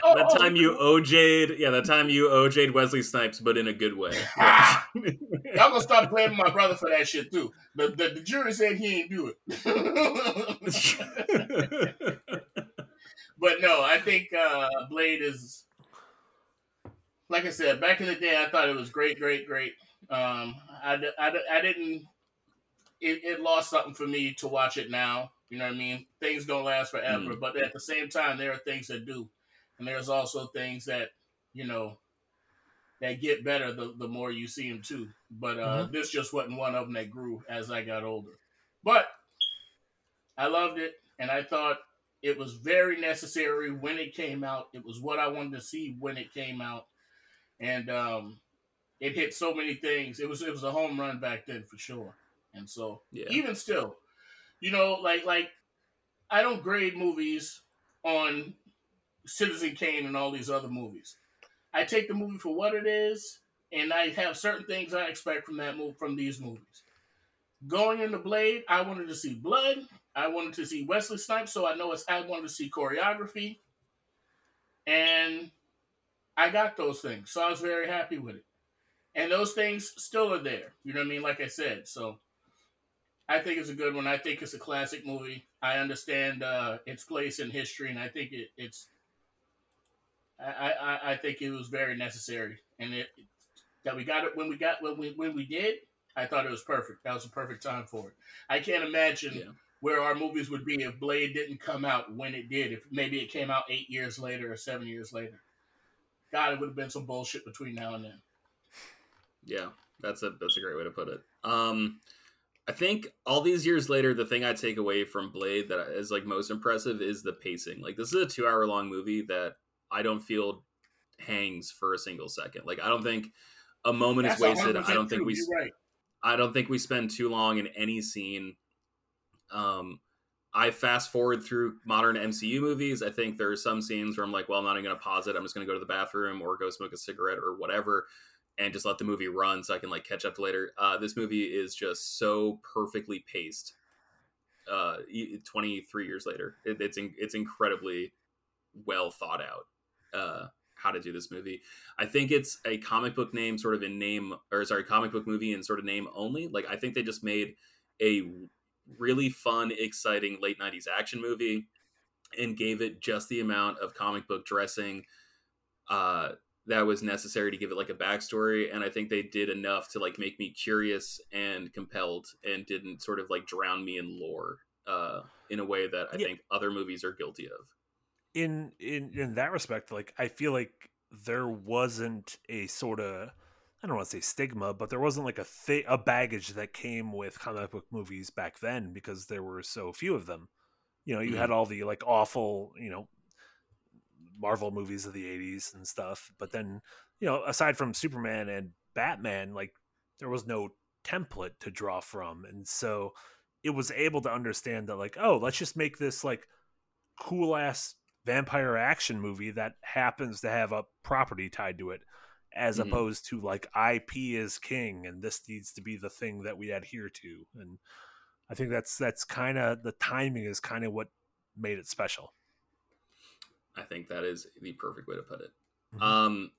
oh, the time oh, you OJ'd, yeah, the time you OJ'd Wesley Snipes, but in a good way. Ah! Y'all gonna start blaming my brother for that shit too. The, the, the jury said he ain't do it. but no, I think uh, Blade is like I said, back in the day, I thought it was great, great, great. Um, I, I, I didn't. It, it lost something for me to watch it now. You know what I mean? Things don't last forever, mm. but at the same time, there are things that do, and there's also things that you know that get better the, the more you see them too. But uh, mm-hmm. this just wasn't one of them that grew as I got older. But I loved it, and I thought it was very necessary when it came out. It was what I wanted to see when it came out and um, it hit so many things. It was it was a home run back then for sure. And so yeah. even still, you know, like like I don't grade movies on Citizen Kane and all these other movies. I take the movie for what it is, and I have certain things I expect from that move from these movies. Going into Blade, I wanted to see blood. I wanted to see Wesley Snipes, so I know it's I wanted to see choreography. And I got those things, so I was very happy with it. And those things still are there. You know what I mean? Like I said, so I think it's a good one. I think it's a classic movie. I understand uh, its place in history, and I think it, it's. I, I, I think it was very necessary, and it that we got it when we got when we when we did. I thought it was perfect. That was a perfect time for it. I can't imagine yeah. where our movies would be if Blade didn't come out when it did. If maybe it came out eight years later or seven years later. God, it would have been some bullshit between now and then. Yeah, that's a that's a great way to put it. Um, I think all these years later, the thing I take away from Blade that is like most impressive is the pacing. Like this is a two hour long movie that I don't feel hangs for a single second. Like I don't think a moment that's is wasted. I don't think we. Right. I don't think we spend too long in any scene. Um, I fast forward through modern MCU movies. I think there are some scenes where I'm like, well, I'm not even going to pause it. I'm just going to go to the bathroom or go smoke a cigarette or whatever and just let the movie run so I can like catch up later. Uh, this movie is just so perfectly paced. Uh, 23 years later, it, it's in, it's incredibly well thought out. Uh, how to do this movie. I think it's a comic book name, sort of in name, or sorry, comic book movie in sort of name only. Like I think they just made a really fun, exciting late 90s action movie and gave it just the amount of comic book dressing uh, that was necessary to give it like a backstory. And I think they did enough to like make me curious and compelled and didn't sort of like drown me in lore uh, in a way that I yeah. think other movies are guilty of. In in in that respect, like I feel like there wasn't a sort of I don't want to say stigma, but there wasn't like a th- a baggage that came with comic book movies back then because there were so few of them. You know, you mm-hmm. had all the like awful, you know, Marvel movies of the 80s and stuff, but then, you know, aside from Superman and Batman, like there was no template to draw from. And so it was able to understand that like, oh, let's just make this like cool ass vampire action movie that happens to have a property tied to it as mm-hmm. opposed to like IP is king and this needs to be the thing that we adhere to. And I think that's that's kind of the timing is kind of what made it special. I think that is the perfect way to put it. Mm-hmm. Um,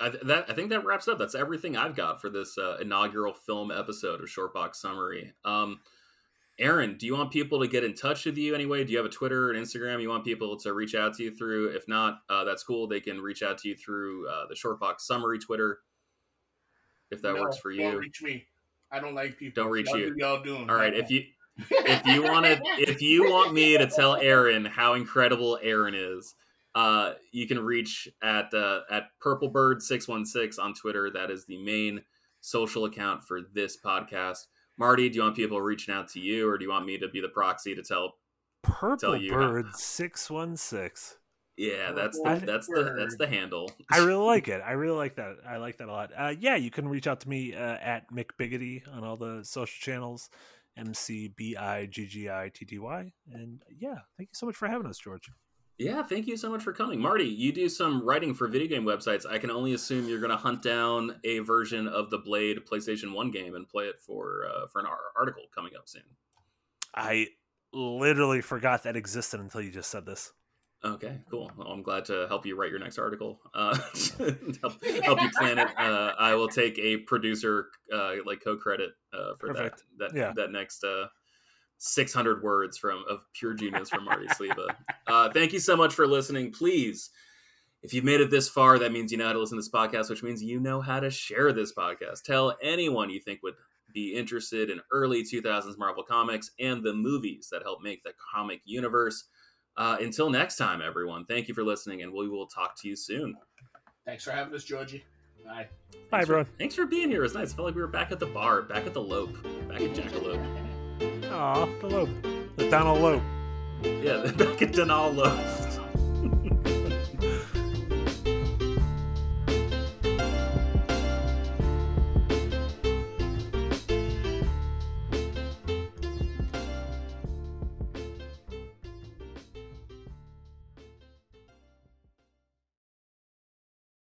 I, th- that, I think that wraps up. That's everything I've got for this uh, inaugural film episode of Shortbox Summary. Um, Aaron, do you want people to get in touch with you anyway? Do you have a Twitter and Instagram you want people to reach out to you through? If not, uh, that's cool. They can reach out to you through uh, the Shortbox Summary Twitter, if that no, works for you. Don't reach me. I don't like people. Don't reach y'all you. Y'all doing? All right. If you if you want to if you want me to tell Aaron how incredible Aaron is, uh, you can reach at uh, at Purplebird six one six on Twitter. That is the main social account for this podcast. Marty, do you want people reaching out to you, or do you want me to be the proxy to tell Purple tell you Bird six one six? Yeah, that's the, that's the that's the handle. I really like it. I really like that. I like that a lot. Uh, yeah, you can reach out to me uh, at McBiggitty on all the social channels, M C B I G G I T T Y. And yeah, thank you so much for having us, George. Yeah, thank you so much for coming. Marty, you do some writing for video game websites. I can only assume you're going to hunt down a version of the Blade PlayStation 1 game and play it for uh, for an article coming up soon. I literally forgot that existed until you just said this. Okay, cool. Well, I'm glad to help you write your next article. Uh, help, help, you plan it. Uh, I will take a producer uh, like co-credit uh, for Perfect. that that yeah. that next uh, 600 words from of pure genius from Marty Sliva. Uh, thank you so much for listening. Please, if you've made it this far, that means you know how to listen to this podcast, which means you know how to share this podcast. Tell anyone you think would be interested in early 2000s Marvel comics and the movies that help make the comic universe. Uh, until next time, everyone, thank you for listening, and we will talk to you soon. Thanks for having us, Georgie. Bye. Bye, everyone. Thanks for being here. It was nice. I felt like we were back at the bar, back at the Lope, back at Jackalope. Aw, the Lope. The Donald Lope. Yeah, back at Donald Lope.